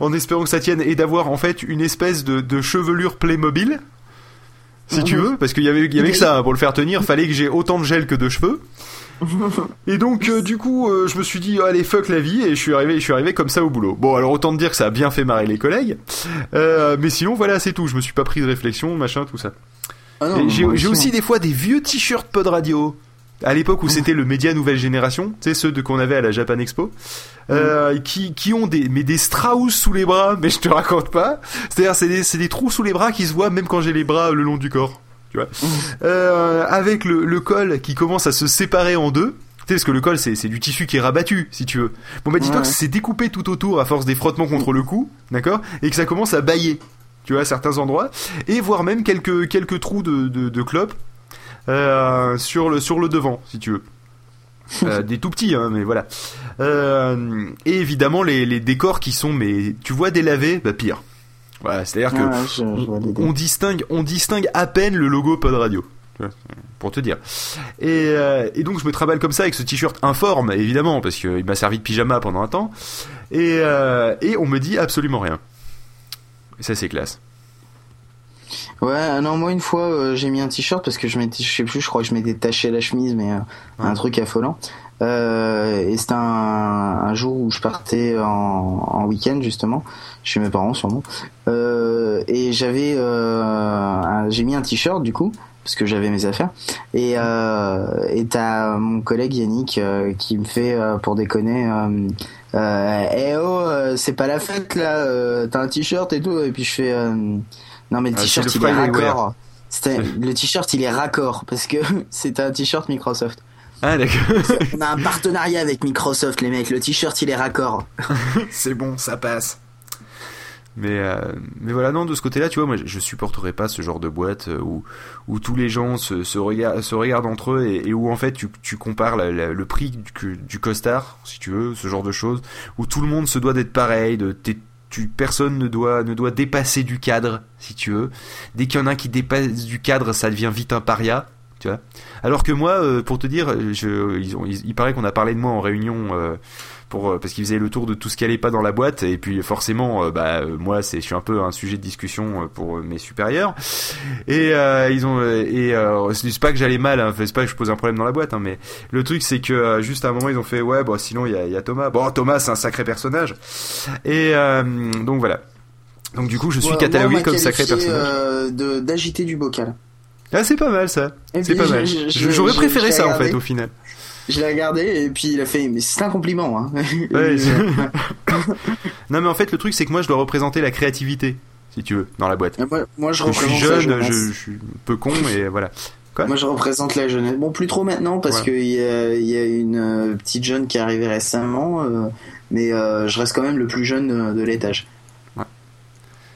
en espérant que ça tienne et d'avoir en fait une espèce de, de chevelure Playmobil. Si tu veux, parce qu'il y avait, il y avait que ça hein, pour le faire tenir, (laughs) fallait que j'ai autant de gel que de cheveux. (laughs) Et donc euh, du coup, euh, je me suis dit allez fuck la vie et je suis arrivé, je suis arrivé comme ça au boulot. Bon alors autant te dire que ça a bien fait marrer les collègues, Euh, mais sinon voilà c'est tout. Je me suis pas pris de réflexion, machin, tout ça. Ah J'ai aussi, aussi des fois des vieux t-shirts pod radio. À l'époque où c'était le média nouvelle génération, tu sais ceux de qu'on avait à la Japan Expo, euh, qui qui ont des mais des Strauss sous les bras, (laughs) mais je te raconte pas. C'est-à-dire c'est des c'est des trous sous les bras qui se voient même quand j'ai les bras le long du corps, tu vois. Euh, avec le le col qui commence à se séparer en deux. Tu sais, parce que le col, c'est, c'est du tissu qui est rabattu, si tu veux. Bon, bah, dis-toi Ouais. que c'est découpé tout autour à force des frottements contre le cou, d'accord? Et que ça commence à bailler, tu vois, à certains endroits. Et voire même quelques, quelques trous de, de, de clopes, euh, sur le, sur le devant, si tu veux. (laughs) Euh, des tout petits, hein, mais voilà. Euh, et évidemment, les, les décors qui sont, mais tu vois délavés, bah pire. Voilà, c'est-à-dire que je- je on distingue, on distingue à peine le logo Pod Radio. Pour te dire. Et, euh, et donc je me travaille comme ça avec ce t-shirt informe, évidemment, parce qu'il m'a servi de pyjama pendant un temps. Et, et on me dit absolument rien. Et ça c'est classe. Ouais, non, moi une fois euh, j'ai mis un t-shirt parce que je m'étais, je sais plus, je crois que je m'étais taché la chemise, mais euh, un truc affolant. Euh, et c'était un, un, jour où je partais en, en week-end justement chez mes parents sûrement. Euh, et j'avais, euh, j'ai mis un t-shirt du coup parce que j'avais mes affaires. Et euh, et t'as mon collègue Yannick euh, qui me fait euh, pour déconner. Euh, euh, eh oh, euh, c'est pas la fête là. euh, T'as un t-shirt et tout. Et puis je fais. Non mais le Ah, t-shirt il est raccord. C'était le t-shirt il est raccord parce que (laughs) c'est un t-shirt Microsoft. Ah d'accord. On a un partenariat avec Microsoft les mecs. Le t-shirt il est raccord. (laughs) c'est bon, ça passe. Mais euh, mais voilà non de ce côté-là tu vois moi je, supporterais pas ce genre de boîte euh, où où tous les gens se se regardent se regardent entre eux et, et où en fait tu tu compares la- la- le prix du, du costard si tu veux ce genre de choses où tout le monde se doit d'être pareil de t'es- personne ne doit ne doit dépasser du cadre si tu veux. Dès qu'il y en a un qui dépasse du cadre ça devient vite un paria tu vois. Alors que moi euh, pour te dire je ils ont il paraît qu'on a parlé de moi en réunion euh, pour euh, parce qu'ils faisaient le tour de tout ce qui allait pas dans la boîte et puis forcément euh, bah moi c'est je suis un peu un sujet de discussion pour mes supérieurs. Et ils ont et c'est pas que j'allais mal hein, c'est pas que je pose un problème dans la boîte hein, mais le truc c'est que juste à un moment ils ont fait ouais bon sinon il y a, il y a Thomas. Bon Thomas c'est un sacré personnage. Et donc voilà. Donc du coup je suis catalogué moi, on m'a comme sacré personnage. euh, de d'agiter du bocal. Ah c'est pas mal ça c'est pas mal j'aurais préféré ça en fait au final Je l'ai regardé et puis il a fait mais c'est un compliment hein. Ouais, (laughs) (laughs) non mais en fait le truc c'est que moi je dois représenter la créativité si tu veux dans la boîte moi, moi, je je suis représente la jeune, jeunesse. je, je suis un peu con et voilà. Quoi? Moi je représente la jeunesse. Bon plus trop maintenant parce qu'il y a, il y a une euh, petite jeune qui est arrivée récemment, euh, mais euh, je reste quand même le plus jeune de, de l'étage.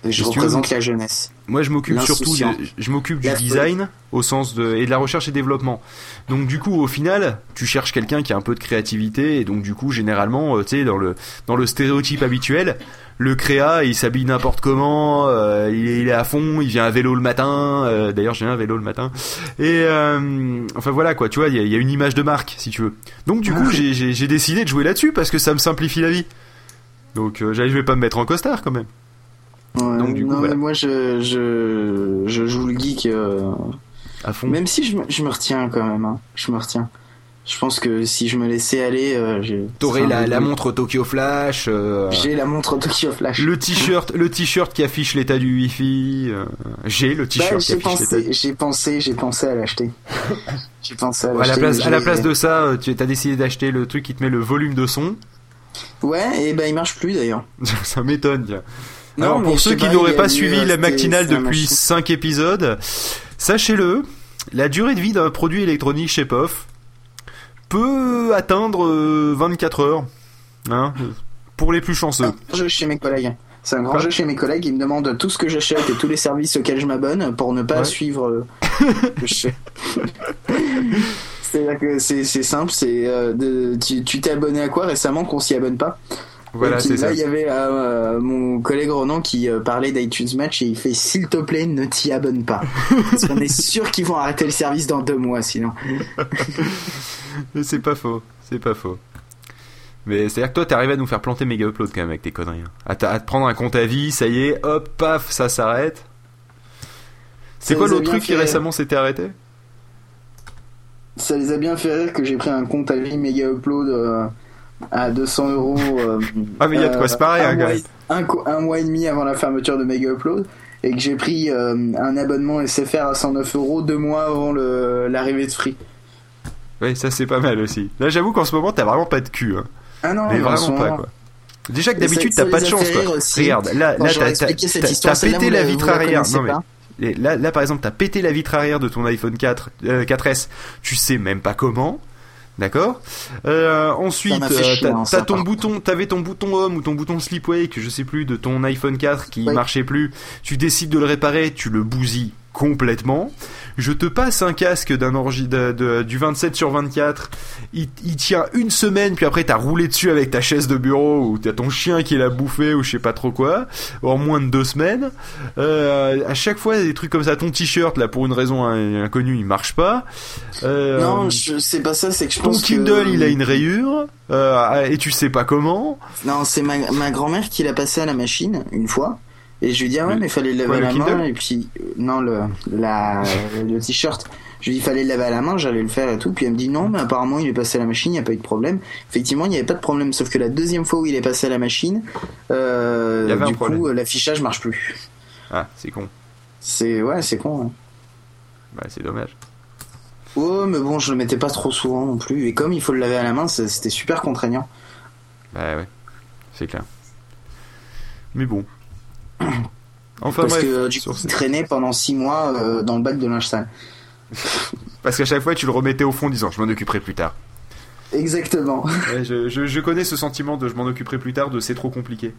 Et Je représente la jeunesse. Moi, je m'occupe surtout, de- je m'occupe du design au sens de et de la recherche et développement. Donc du coup, au final, tu cherches quelqu'un qui a un peu de créativité et donc du coup, généralement, euh, tu sais, dans le dans le stéréotype habituel, le créa, il s'habille n'importe comment, euh, il, est, il est à fond, il vient à vélo le matin. euh, D'ailleurs, j'ai un vélo le matin. Et euh, enfin voilà quoi, tu vois, il y a, il y a une image de marque, si tu veux. Donc du coup, j'ai- décidé de jouer là-dessus parce que ça me simplifie la vie. Donc j'allais, je vais pas me mettre en costard quand même. Ouais, Donc, du coup, non, voilà. mais moi je, je, je joue le geek, euh, À fond. même si je, me- je me retiens quand même. Hein. Je me retiens. Je pense que si je me laissais aller, euh, T'aurais la, la montre Tokyo Flash. euh, J'ai la montre Tokyo Flash. Le t-shirt, le t-shirt qui affiche l'état du wifi. euh, j'ai le Bah, t-shirt qui j'ai affiche l'état. pensé, j'ai pensé, j'ai pensé à l'acheter. (laughs) j'ai pensé à À la place, à la place de ça, tu as décidé d'acheter le truc qui te met le volume de son. Ouais, et ben il marche plus d'ailleurs. (laughs) ça m'étonne. Non, Alors pour je ceux qui n'auraient pas suivi euh, la matinale depuis machin. 5 épisodes, sachez-le, la durée de vie d'un produit électronique chez POF peut atteindre euh, 24 heures. Hein, pour les plus chanceux. un grand jeu chez mes collègues. C'est un grand jeu chez mes collègues. Ils me demandent tout ce que j'achète et tous les services auxquels je m'abonne pour ne pas Ouais. suivre euh, ce que je fais. (laughs) C'est-à-dire que c'est simple, c'est euh, tu t'es abonné à quoi récemment qu'on s'y abonne pas? Voilà, c'est là ça. il y avait euh, mon collègue Ronan qui euh, parlait d'iTunes Match et il fait s'il te plaît ne t'y abonne pas (laughs) parce qu'on est sûr qu'ils vont arrêter le service dans deux mois sinon. (laughs) Mais c'est pas faux, c'est pas faux. Mais c'est-à-dire que toi, t'es arrivé à nous faire planter méga upload quand même avec tes conneries. hein. À, te prendre un compte à vie, ça y est, hop, paf, ça s'arrête. C'est quoi l'autre truc qui récemment s'était arrêté? Ça les a bien fait rire que j'ai pris un compte à vie méga upload euh, à 200 euros. euh, Ah, mais il y a de quoi se parer, un hein, mois, gars. un, mois et demi avant la fermeture de méga upload et que j'ai pris euh, un abonnement SFR à 109 euros deux mois avant l'arrivée de Free. Oui, ça c'est pas mal aussi. Là, j'avoue qu'en ce moment, t'as vraiment pas de cul. Hein. Ah non, Mais vraiment pas, quoi. Déjà que d'habitude, t'as pas de chance, quoi. aussi. Regarde, là, t'as- pété la vitre arrière. Non, mais là, là, par exemple, t'as pété la vitre arrière de ton iPhone 4, euh, 4S. Tu sais même pas comment. D'accord euh, Ensuite, euh, t'as hein, ton bouton, t'avais ton bouton home ou ton bouton sleepwake, je sais plus, de ton iPhone 4 qui marchait plus. Tu décides de le réparer, tu le bousilles complètement. Je te passe un casque d'un de, de- du 27 sur 24. Il, il tient une semaine, puis après t'as roulé dessus avec ta chaise de bureau ou t'as ton chien qui l'a bouffé ou je sais pas trop quoi. En moins de deux semaines. Euh, à chaque fois, des trucs comme ça. Ton t-shirt, là, pour une raison in- inconnue, il marche pas. Euh, Non, je- c'est pas ça, c'est que je ton pense Kindle, que... il a une rayure. euh, et tu sais pas comment. Non, c'est ma, ma grand-mère qui l'a passé à la machine une fois. Et je lui dis, ah ouais, mais fallait le laver à la main. Kindle Et puis, non, le, la, le t-shirt. Je lui dis, fallait le laver à la main, j'allais le faire et tout. Puis elle me dit, non, mais apparemment, il est passé à la machine, il n'y a pas eu de problème. Effectivement, il n'y avait pas de problème. Sauf que la deuxième fois où il est passé à la machine, euh, du coup, l'affichage marche plus. Ah, c'est con. C'est, ouais, c'est con, hein. Bah, c'est dommage. Oh, mais bon, je le mettais pas trop souvent non plus. Et comme il faut le laver à la main, c'était super contraignant. Bah ouais, c'est clair. Mais bon. (coughs) Enfin parce bref, que euh, du coup, il traînait pendant 6 mois euh, dans le bac de linge sale. (laughs) parce qu'à chaque fois tu le remettais au fond en disant je m'en occuperai plus tard. Exactement. Ouais, (laughs) je, je, je connais ce sentiment de je m'en occuperai plus tard, de c'est trop compliqué.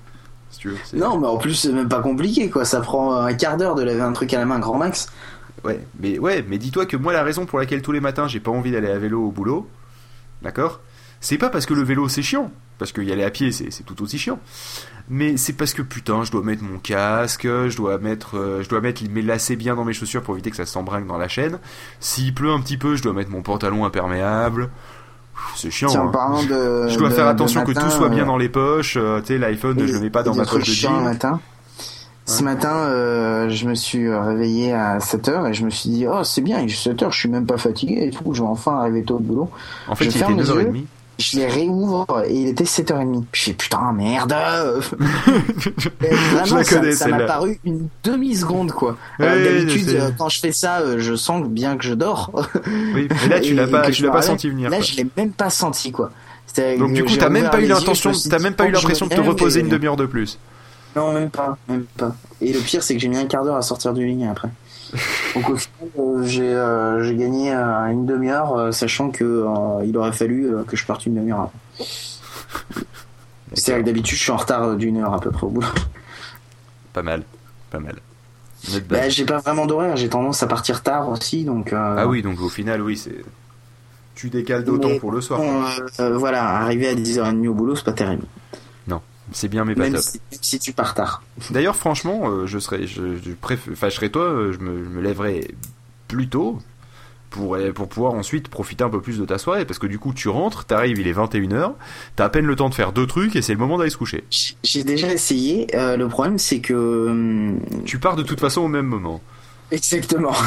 Si tu veux. c'est- Non, mais en plus, c'est même pas compliqué, quoi. Ça prend un quart d'heure de laver un truc à la main, grand max. Ouais, mais ouais, mais dis-toi que moi la raison pour laquelle tous les matins j'ai pas envie d'aller à vélo au boulot, d'accord C'est pas parce que le vélo c'est chiant, parce que y aller à pied c'est tout aussi chiant. Mais c'est parce que putain, je dois mettre mon casque, je dois mettre, euh, je dois mettre mes lacets bien dans mes chaussures pour éviter que ça s'embringue dans la chaîne. S'il pleut un petit peu, je dois mettre mon pantalon imperméable. C'est chiant. Tiens, hein. de. Je dois de- faire attention que tout soit bien euh, dans les poches. euh, tu sais, l'iPhone, je le mets pas dans ma poche de jean. matin. Ce matin, euh, je me suis réveillé à 7h et je me suis dit, oh, c'est bien, il est 7h, je suis même pas fatigué et tout, je vais enfin arriver tôt au boulot. En fait, je il était ferme les 9h30. Je les réouvre et il était 7h30. Je fais putain, merde! (laughs) Vraiment, Je la ça- connais, ça m'a paru une demi-seconde, quoi. Ouais, ouais, D'habitude, euh, quand je fais ça, euh, je sens bien que je dors. (laughs) Oui, mais là, tu l'as pas, tu l'as pas senti venir. Là, quoi. je l'ai même pas senti, quoi. Donc du coup, t'as même pas eu l'intention, suis t'as même pas eu l'impression de te reposer et- une demi-heure de plus. Non, même pas, même pas. Et le pire, c'est que j'ai mis un quart d'heure à sortir du lit après. Donc au final, euh, j'ai euh, j'ai gagné euh, une demi-heure, sachant que il aurait fallu que je parte une demi-heure avant. C'est-à-dire que d'habitude, je suis en retard d'une heure à peu près au boulot. Pas mal, pas mal. Bah, j'ai pas vraiment d'horaire, j'ai tendance à partir tard aussi, donc. euh, Ah oui, donc au final, oui, c'est. Tu décales d'autant Mais pour le soir. bon, voilà, arriver à 10h30 au boulot, c'est pas terrible. C'est bien, mais pas top. si, tu pars tard. D'ailleurs, franchement, euh, je serais, je, je préf- enfin, je serais toi, euh, je me, je me lèverais plus tôt pour, euh, pour pouvoir ensuite profiter un peu plus de ta soirée. Parce que du coup, tu rentres, t'arrives, il est 21h, t'as à peine le temps de faire deux trucs et c'est le moment d'aller se coucher. J'ai déjà essayé, euh, le problème c'est que. Tu pars de toute façon au même moment. Exactement. (laughs)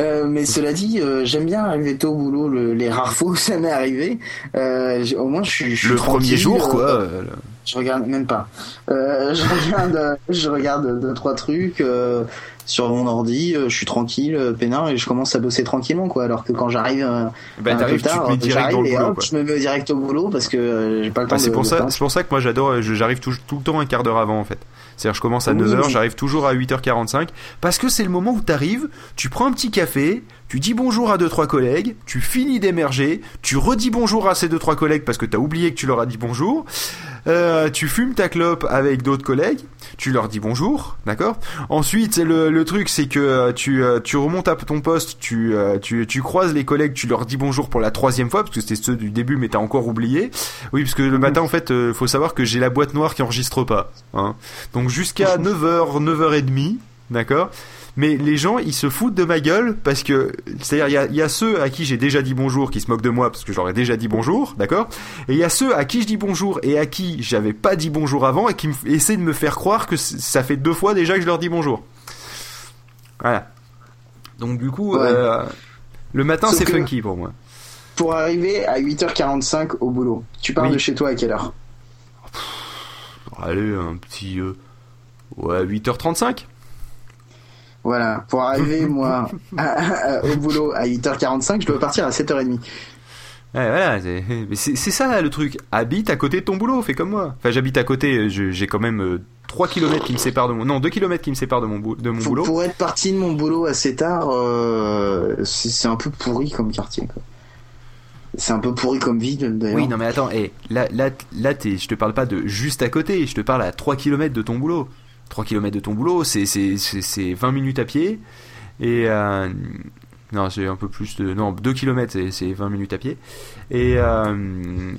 Euh, mais cela dit, euh, j'aime bien arriver tôt au boulot. le- les rares fois où ça m'est arrivé, euh, au moins je suis. je suis Le premier jour, quoi. euh, Je regarde même pas. Euh, je (laughs) regarde, je regarde deux trois trucs euh, sur mon ordi. euh, je suis tranquille, euh, peinard, et je commence à bosser tranquillement, quoi. Alors que quand j'arrive euh, Bah, un peu tard, j'arrive et boulot, hop, je me mets direct au boulot parce que j'ai pas le temps. Bah, c'est de- pour ça, c'est pour ça que moi j'adore, j'arrive tout le temps un quart d'heure avant en fait. C'est-à-dire je commence à Oui, 9h, oui. j'arrive toujours à 8h45 parce que c'est le moment où t'arrives, tu prends un petit café, tu dis bonjour à deux trois collègues, tu finis d'émerger, tu redis bonjour à ces deux trois collègues parce que t'as oublié que tu leur as dit bonjour. Euh, tu fumes ta clope avec d'autres collègues, tu leur dis bonjour, d'accord? Ensuite, le, le truc, c'est que euh, tu, euh, tu remontes à ton poste, tu, euh, tu, tu croises les collègues, tu leur dis bonjour pour la troisième fois, parce que c'était ceux du début, mais t'as encore oublié. Oui, parce que le matin, en fait, faut savoir que j'ai la boîte noire qui enregistre pas. Hein. Donc jusqu'à (laughs) 9h, 9h30, d'accord? Mais les gens, ils se foutent de ma gueule parce que, c'est-à-dire, il y a, il y a ceux à qui j'ai déjà dit bonjour qui se moquent de moi parce que je leur ai déjà dit bonjour, d'accord? Et il y a ceux à qui je dis bonjour et à qui j'avais pas dit bonjour avant et qui essaient de me faire croire que ça fait deux fois déjà que je leur dis bonjour. Voilà. Donc du coup, Ouais. euh, le matin c'est funky pour moi. Pour arriver à 8h45 au boulot, tu pars Oui. de chez toi à quelle heure? Allez, un petit... euh, ouais, 8h35 Voilà, pour arriver (laughs) moi à- à- au boulot à 8h45, je dois partir à 7h30. Ouais, voilà, c'est ça le truc. Habite à côté de ton boulot, fais comme moi. Enfin, j'habite à côté, j'ai quand même euh, 3 km qui me séparent de mon. Non, 2 km qui me séparent de mon, bou- de mon Pour, boulot. pour être parti de mon boulot assez tard, euh, c'est c'est un peu pourri comme quartier. quoi. C'est un peu pourri comme ville d'ailleurs. Oui, non, mais attends, eh, là, là, là je te parle pas de juste à côté, je te parle à 3 km de ton boulot. 3 km de ton boulot, c'est c'est- c'est- c'est 20 minutes à pied. Et. euh, non, c'est un peu plus de. Non, 2 km, c'est- c'est 20 minutes à pied. Et, euh,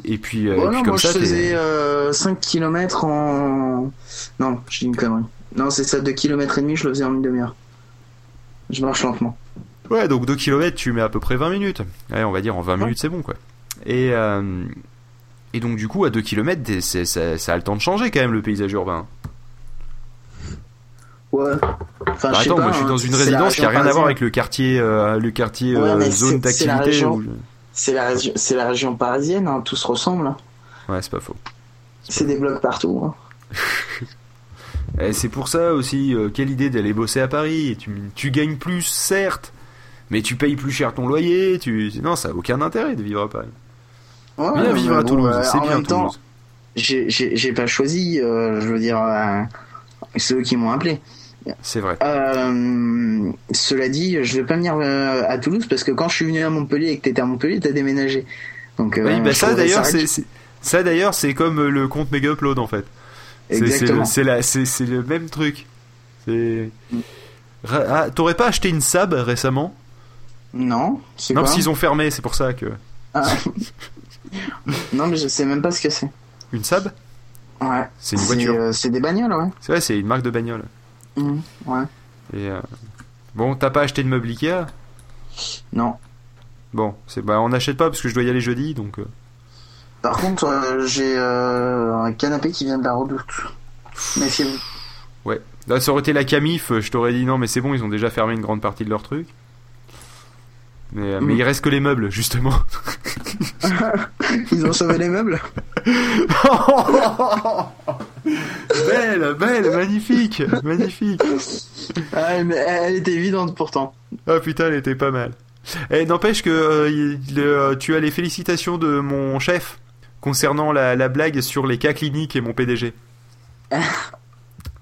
et puis, euh, et non, puis comme moi ça, je faisais euh, 5 km en. Non, je dis une connerie. Non, c'est ça, 2 km et demi, je le faisais en une demi-heure. Je marche lentement. Ouais, donc 2 km, tu mets à peu près 20 minutes. Ouais, on va dire en 20 Ouais. minutes, c'est bon, quoi. Et, euh, et donc, du coup, à 2 km, ça, ça a le temps de changer quand même le paysage urbain. Ouais. Enfin, Bah, attends, pas, moi je suis hein, dans une c'est la résidence qui a rien à voir avec le quartier, euh, le quartier Ouais, euh, zone c'est- c'est la d'activité. région. C'est la région, c'est la région parisienne, hein, tout se ressemble. hein. Ouais, c'est pas faux. C'est des blocs partout. hein. (laughs) Et c'est pour ça aussi, euh, quelle idée d'aller bosser à Paris. Tu, tu gagnes plus, certes, mais tu payes plus cher ton loyer. Tu... Non, ça a aucun intérêt de vivre à Paris. Ouais, mais vivre à bon, Toulouse, c'est en bien Toulouse. j'ai- j'ai j'ai pas choisi, euh, je veux dire, euh, ceux qui m'ont appelé. C'est vrai. Euh, cela dit, je vais pas venir euh, à Toulouse parce que quand je suis venu à Montpellier et que t'étais à Montpellier, t'as déménagé. Donc, euh, oui, bah ça d'ailleurs, ça c'est c'est- ça d'ailleurs, c'est comme le compte Mega Upload en fait. C'est- C'est c'est c'est- c'est le même truc. C'est. Ah, T'aurais pas acheté une Sab récemment? Non, c'est Non, parce qu'ils ont fermé, c'est pour ça que. Ah. (laughs) Non, mais je sais même pas ce que c'est. Une Sab Ouais. C'est une voiture. euh, C'est des bagnoles, ouais. C'est vrai, c'est une marque de bagnole. Mhm, ouais. Et euh, bon, t'as pas acheté de meubles Ikea? Non. Bon, c'est bah on n'achète pas parce que je dois y aller jeudi, donc. euh, Par contre, j'ai un canapé qui vient de la redoute. Méfiez-vous. Ouais. Là, ça aurait été la Camif, je t'aurais dit non, mais c'est bon, ils ont déjà fermé une grande partie de leur truc. Mais, euh, mais il reste que les meubles, justement. (laughs) Ils ont sauvé les meubles? (laughs) Belle, belle, magnifique, magnifique. ah, mais Elle était évidente pourtant. Ah putain, elle était pas mal. Et n'empêche que euh, il- euh, tu as les félicitations de mon chef concernant la, la blague sur les cas cliniques et mon PDG. (laughs)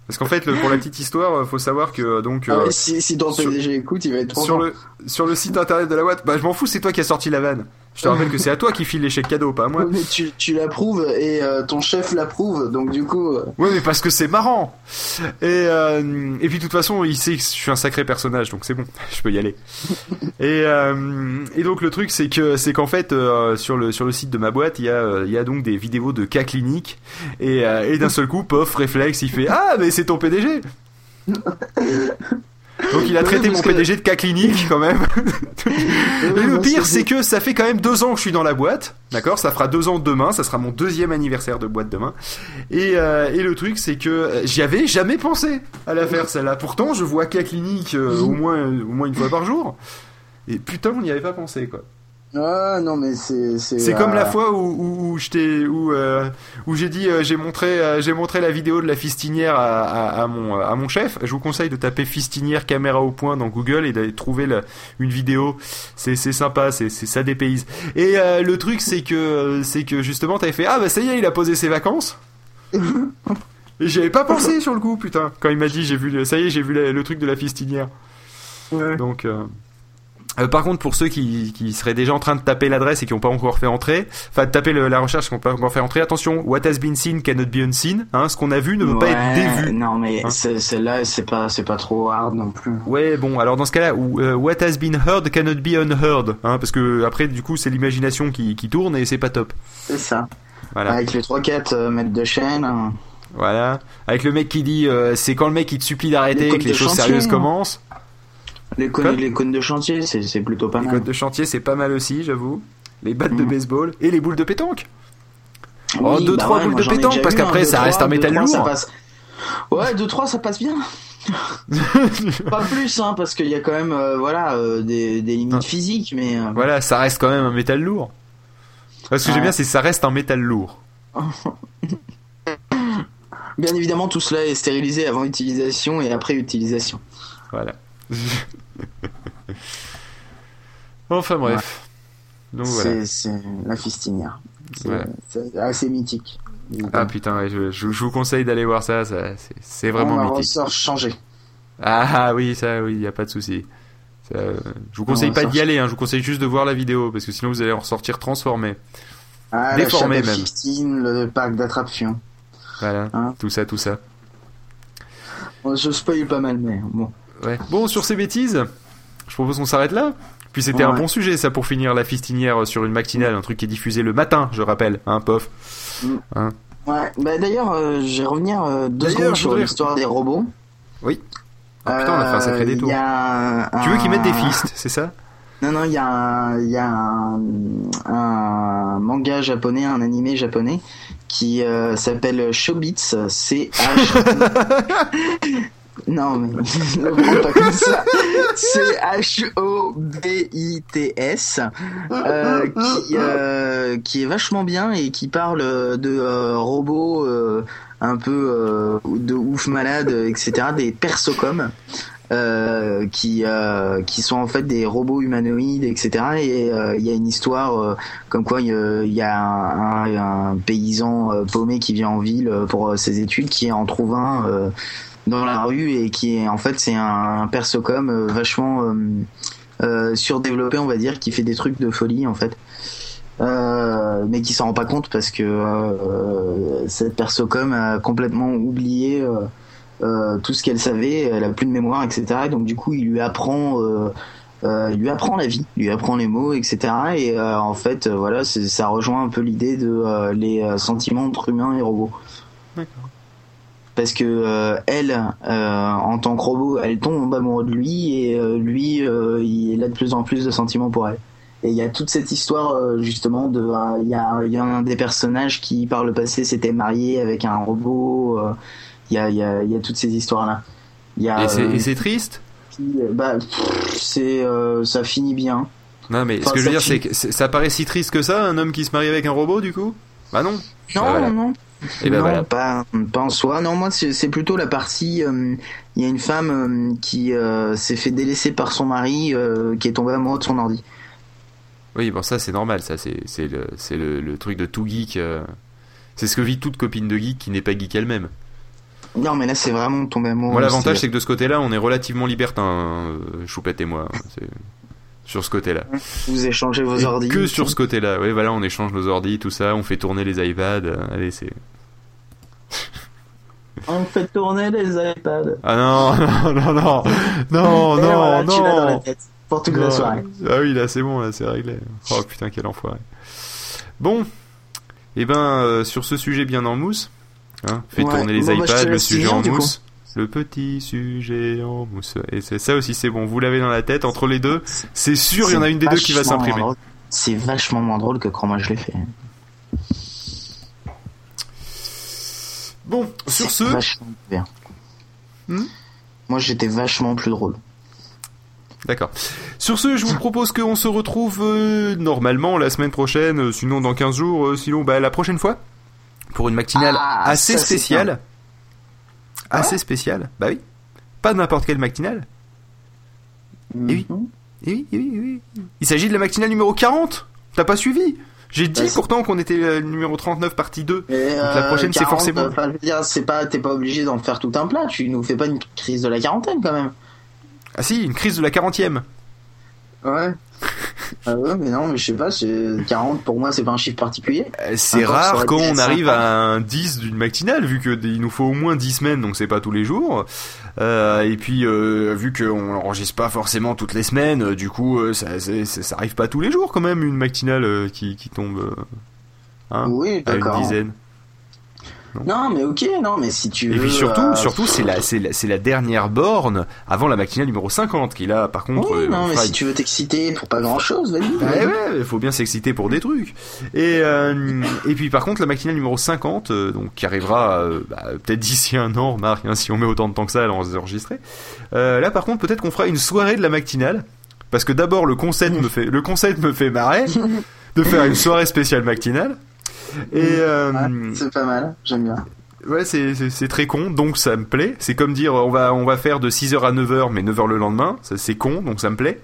Parce qu'en fait, le- pour la petite histoire, euh, faut savoir que euh, donc Ah euh, ouais, si, si ton sur- PDG écoute, il va être trop sur le sur le site internet de la boîte, bah je m'en fous, c'est toi qui as sorti la vanne. Je te rappelle que c'est à toi qui file les chèques cadeaux, pas à moi. Mais tu, tu l'approuves et euh, ton chef l'approuve, donc du coup. euh, Ouais, mais parce que c'est marrant. Et, euh, et puis de toute façon, il sait que je suis un sacré personnage, donc c'est bon, (laughs) je peux y aller. Et, euh, et donc le truc, c'est que c'est qu'en fait, sur le sur le site de ma boîte, il y a il y a donc des vidéos de cas cliniques. Et, et d'un seul coup, pof, réflexe, il fait ah mais c'est ton PDG. Donc il a traité mon que- PDG de cas clinique quand même. (laughs) (laughs) Et le pire, c'est que ça fait quand même deux ans que je suis dans la boîte, d'accord? Ça fera deux ans demain, ça sera mon deuxième anniversaire de boîte demain. Et, euh, et le truc, c'est que euh, j'y avais jamais pensé à la faire celle-là. Pourtant, je vois qu'à clinique euh, au moins au moins une fois par jour. Et putain, on n'y avait pas pensé quoi. Ah non, mais c'est. C'est comme la fois où où, où je t'ai où euh, où j'ai dit euh, j'ai montré euh, j'ai montré la vidéo de la fistinière à, à, à mon à mon chef. Je vous conseille de taper fistinière caméra au point dans Google et d'aller trouver la- une vidéo. C'est c'est sympa, c'est c'est ça dépayse. Et le truc c'est que c'est que justement t'avais fait ah bah ça y est il a posé ses vacances. (laughs) Et j'y avais pas pensé sur le coup putain quand il m'a dit j'ai vu le- ça y est j'ai vu la- le truc de la fistinière. Ouais. Donc, euh, par contre, pour ceux qui, qui seraient déjà en train de taper l'adresse et qui n'ont pas encore fait entrer, enfin de taper le- la recherche qui n'ont pas encore fait entrer, attention, what has been seen cannot be unseen. Hein, ce qu'on a vu ne peut pas être dévu. Non, mais Hein. celle-là, c'est pas, c'est pas trop hard non plus. Ouais, bon, alors dans ce cas-là, euh, what has been heard cannot be unheard, hein, parce que après, du coup, c'est l'imagination qui, qui tourne et c'est pas top. C'est ça. Voilà, Avec les 3-4 euh, mètres de chaîne. hein. voilà. Avec le mec qui dit, euh, c'est quand le mec qui te supplie d'arrêter que les choses sérieuses hein. commencent. Les cônes, les cônes de chantier, c'est, plutôt pas Les mal. codes de chantier, c'est pas mal aussi, j'avoue. Les battes de Mhm. baseball et les boules de pétanque. Oh, Oui, deux, bah trois ouais, boules de pétanque, parce qu'après, hein, ça reste un métal ça lourd. passe. Ouais, 2-3 ça passe bien. (laughs) pas plus, hein, parce qu'il y a quand même euh, voilà, euh, des, des limites physiques, mais. euh, Voilà, ça reste quand même un métal lourd. Ce que j'aime bien, c'est que ça reste un métal lourd. (laughs) Bien évidemment, tout cela est stérilisé avant utilisation et après utilisation. Voilà. (laughs) (laughs) enfin bref. Donc voilà. C'est, la fistinière. C'est, Ouais. assez mythique. Ah putain, ouais, je, je- je vous conseille d'aller voir ça, ça c'est- On vraiment en mythique. ressort changé. Ah oui, ça oui, y a pas de souci. Ça, je vous conseille On pas d'y aller, hein, je vous conseille juste de voir la vidéo parce que sinon vous allez en ressortir transformé. Ah, Déformé la même. 15, le parc d'attraction. Voilà, Hein tout ça, tout ça. Bon, Je spoil pas mal, mais bon. Ouais. Bon, sur ces bêtises, je propose qu'on s'arrête là. Puis c'était un bon sujet, ça, pour finir la fistinière sur une matinale, un truc qui est diffusé le matin, je rappelle, hein, pof. Ouais, bah d'ailleurs, euh, je vais revenir euh, deux secondes sur l'histoire des robots. Oui. Ah putain, on a fait un sacré Euh, détour. un- Tu veux qu'ils mettent des fistes, c'est ça? Non, non, il y a, un, y a un, un manga japonais, un animé japonais qui euh, s'appelle Shobits, C H (laughs) Non, mais (laughs) pas comme ça. C'est H-O-B-I-T-S, euh, qui, euh, qui est vachement bien et qui parle de euh, robots euh, un peu euh, de ouf malade, etc. Des persocoms. Euh, qui euh, qui sont en fait des robots humanoïdes etc et euh, il y a une histoire euh, comme quoi il y a, un, un- paysan euh, paumé qui vient en ville euh, pour euh, ses études qui en trouve un euh, dans la rue et qui est en fait c'est un, un persocom euh, vachement euh, euh, surdéveloppé on va dire qui fait des trucs de folie en fait euh, mais qui s'en rend pas compte parce que euh, cette persocom a complètement oublié tout ce qu'elle savait, elle a plus de mémoire, etc. Et donc du coup, il lui apprend, il lui apprend la vie, lui apprend les mots, etc. Et en fait, voilà, ça rejoint un peu l'idée de les sentiments entre humains et robots. D'accord. Parce que euh, elle, euh, en tant que robot, elle tombe amoureux de lui et euh, lui, euh, il a de plus en plus de sentiments pour elle. Et il y a toute cette histoire euh, justement de, euh, il y, a, il y a un des personnages qui par le passé s'était marié avec un robot. euh, Il y, a, il y, a, il y a toutes ces histoires là. Il y a, Et c'est euh, triste? qui, bah, c'est, euh, ça finit bien. Non, mais ce que je veux dire, c'est que ça paraît si triste que ça, un homme qui se marie avec un robot, du coup? Bah non. Non, Bah voilà. non. Et ben non, voilà. pas, pas en soi. Non, moi, c'est plutôt la partie. euh, Il y a une femme euh, qui euh, s'est fait délaisser par son mari, euh, qui est tombée amoureuse de son ordi. Oui, bon, ça c'est normal, ça c'est le, c'est le, le truc de tout geek. euh, C'est ce que vit toute copine de geek qui n'est pas geek elle-même. Non, mais là, c'est vraiment tombé amoureux. Moi, l'avantage, c'est que de ce côté-là, on est relativement libertin, Choupette et moi. hein, Sur ce côté-là. vous échangez vos Et ordi. que sur ce côté-là. Oui, voilà, on échange nos ordi, tout ça, on fait tourner les iPads. Allez, c'est. On fait tourner les iPads. Ah non, non, non, non, non, (laughs) Et non, voilà, tu l'as dans la non. tête pour toute la Non. soirée. Ah oui, là c'est bon, là c'est réglé. Oh putain, quel enfoiré. Bon, et ben euh, sur ce sujet bien en mousse, hein, fait Ouais. tourner les Bon, bah, iPads, le sujet en coup. mousse, le petit sujet en mousse. Et c'est ça aussi, c'est bon. Vous l'avez dans la tête entre les deux. C'est sûr, il y en a une des deux qui va s'imprimer. C'est vachement moins drôle que comment je l'ai fait. Bon, sur ce, Vachement bien. Hmm Moi, j'étais vachement plus drôle. D'accord. Sur ce, je vous propose qu'on se retrouve euh, normalement la semaine prochaine, euh, sinon dans 15 jours, euh, sinon bah, la prochaine fois, pour une matinale Ah, assez spéciale. Ah Assez spéciale, bah oui. Pas n'importe quelle matinale. oui. Mhm. Eh oui, eh oui, eh oui. Il s'agit de la matinale numéro 40 T'as pas suivi? J'ai dit pourtant qu'on était le numéro 39 partie 2. Et, la euh, prochaine, c'est 40, forcément- Enfin, je veux dire, c'est pas, t'es pas obligé d'en faire tout un plat. Tu nous fais pas une crise de la quarantaine quand même. Ah si, une crise de la 40e. Ouais. (laughs) ah ouais, mais non, mais je sais pas. c'est 40 pour moi, c'est pas un chiffre particulier. Euh, C'est rare quand on arrive 50. à un 10 d'une matinale, vu que d- il nous faut au moins 10 semaines, donc c'est pas tous les jours. Euh, et puis, euh, vu qu'on l'enregistre pas forcément toutes les semaines, euh, du coup, ça, ça arrive pas tous les jours quand même, une matinale qui, qui tombe hein, oui, à une dizaine. Non, mais ok, non, mais si tu Et veux. puis surtout, euh, surtout c'est la, c'est la, c'est la dernière borne avant la matinale numéro 50, qui là, par contre... Oui, euh, non, mais si tu veux t'exciter pour pas grand chose, vas-y. Bah vas-y. ouais, il faut bien s'exciter pour des trucs. Et euh, et puis par contre la matinale numéro 50, euh, donc qui arrivera bah, peut-être d'ici un an, remarque, hein, si on met autant de temps que ça à l'enregistrer. Là par contre peut-être qu'on fera une soirée de la matinale, parce que d'abord le concept me fait le concept me fait marrer de faire une soirée spéciale matinale. Et euh, Ouais, c'est pas mal, j'aime bien. Ouais, c'est, très con, donc ça me plaît. C'est comme dire, on va, on va faire de 6h à 9h, mais 9h le lendemain. Ça, c'est con, donc ça me plaît.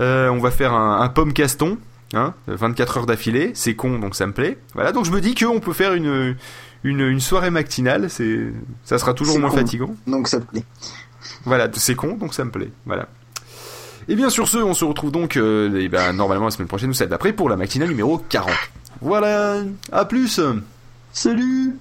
Euh, on va faire un, un pomme caston, hein, 24 heures d'affilée. C'est con, donc ça me plaît. Voilà, donc je me dis qu'on peut faire une, une, une soirée matinale. C'est, ça sera toujours moins con. fatigant. Donc ça te plaît. Voilà, c'est con, donc ça me plaît. Voilà. Et bien sur ce, on se retrouve donc, euh, ben, normalement la semaine prochaine ou celle d'après pour la matinale numéro 40. Voilà, à plus. Salut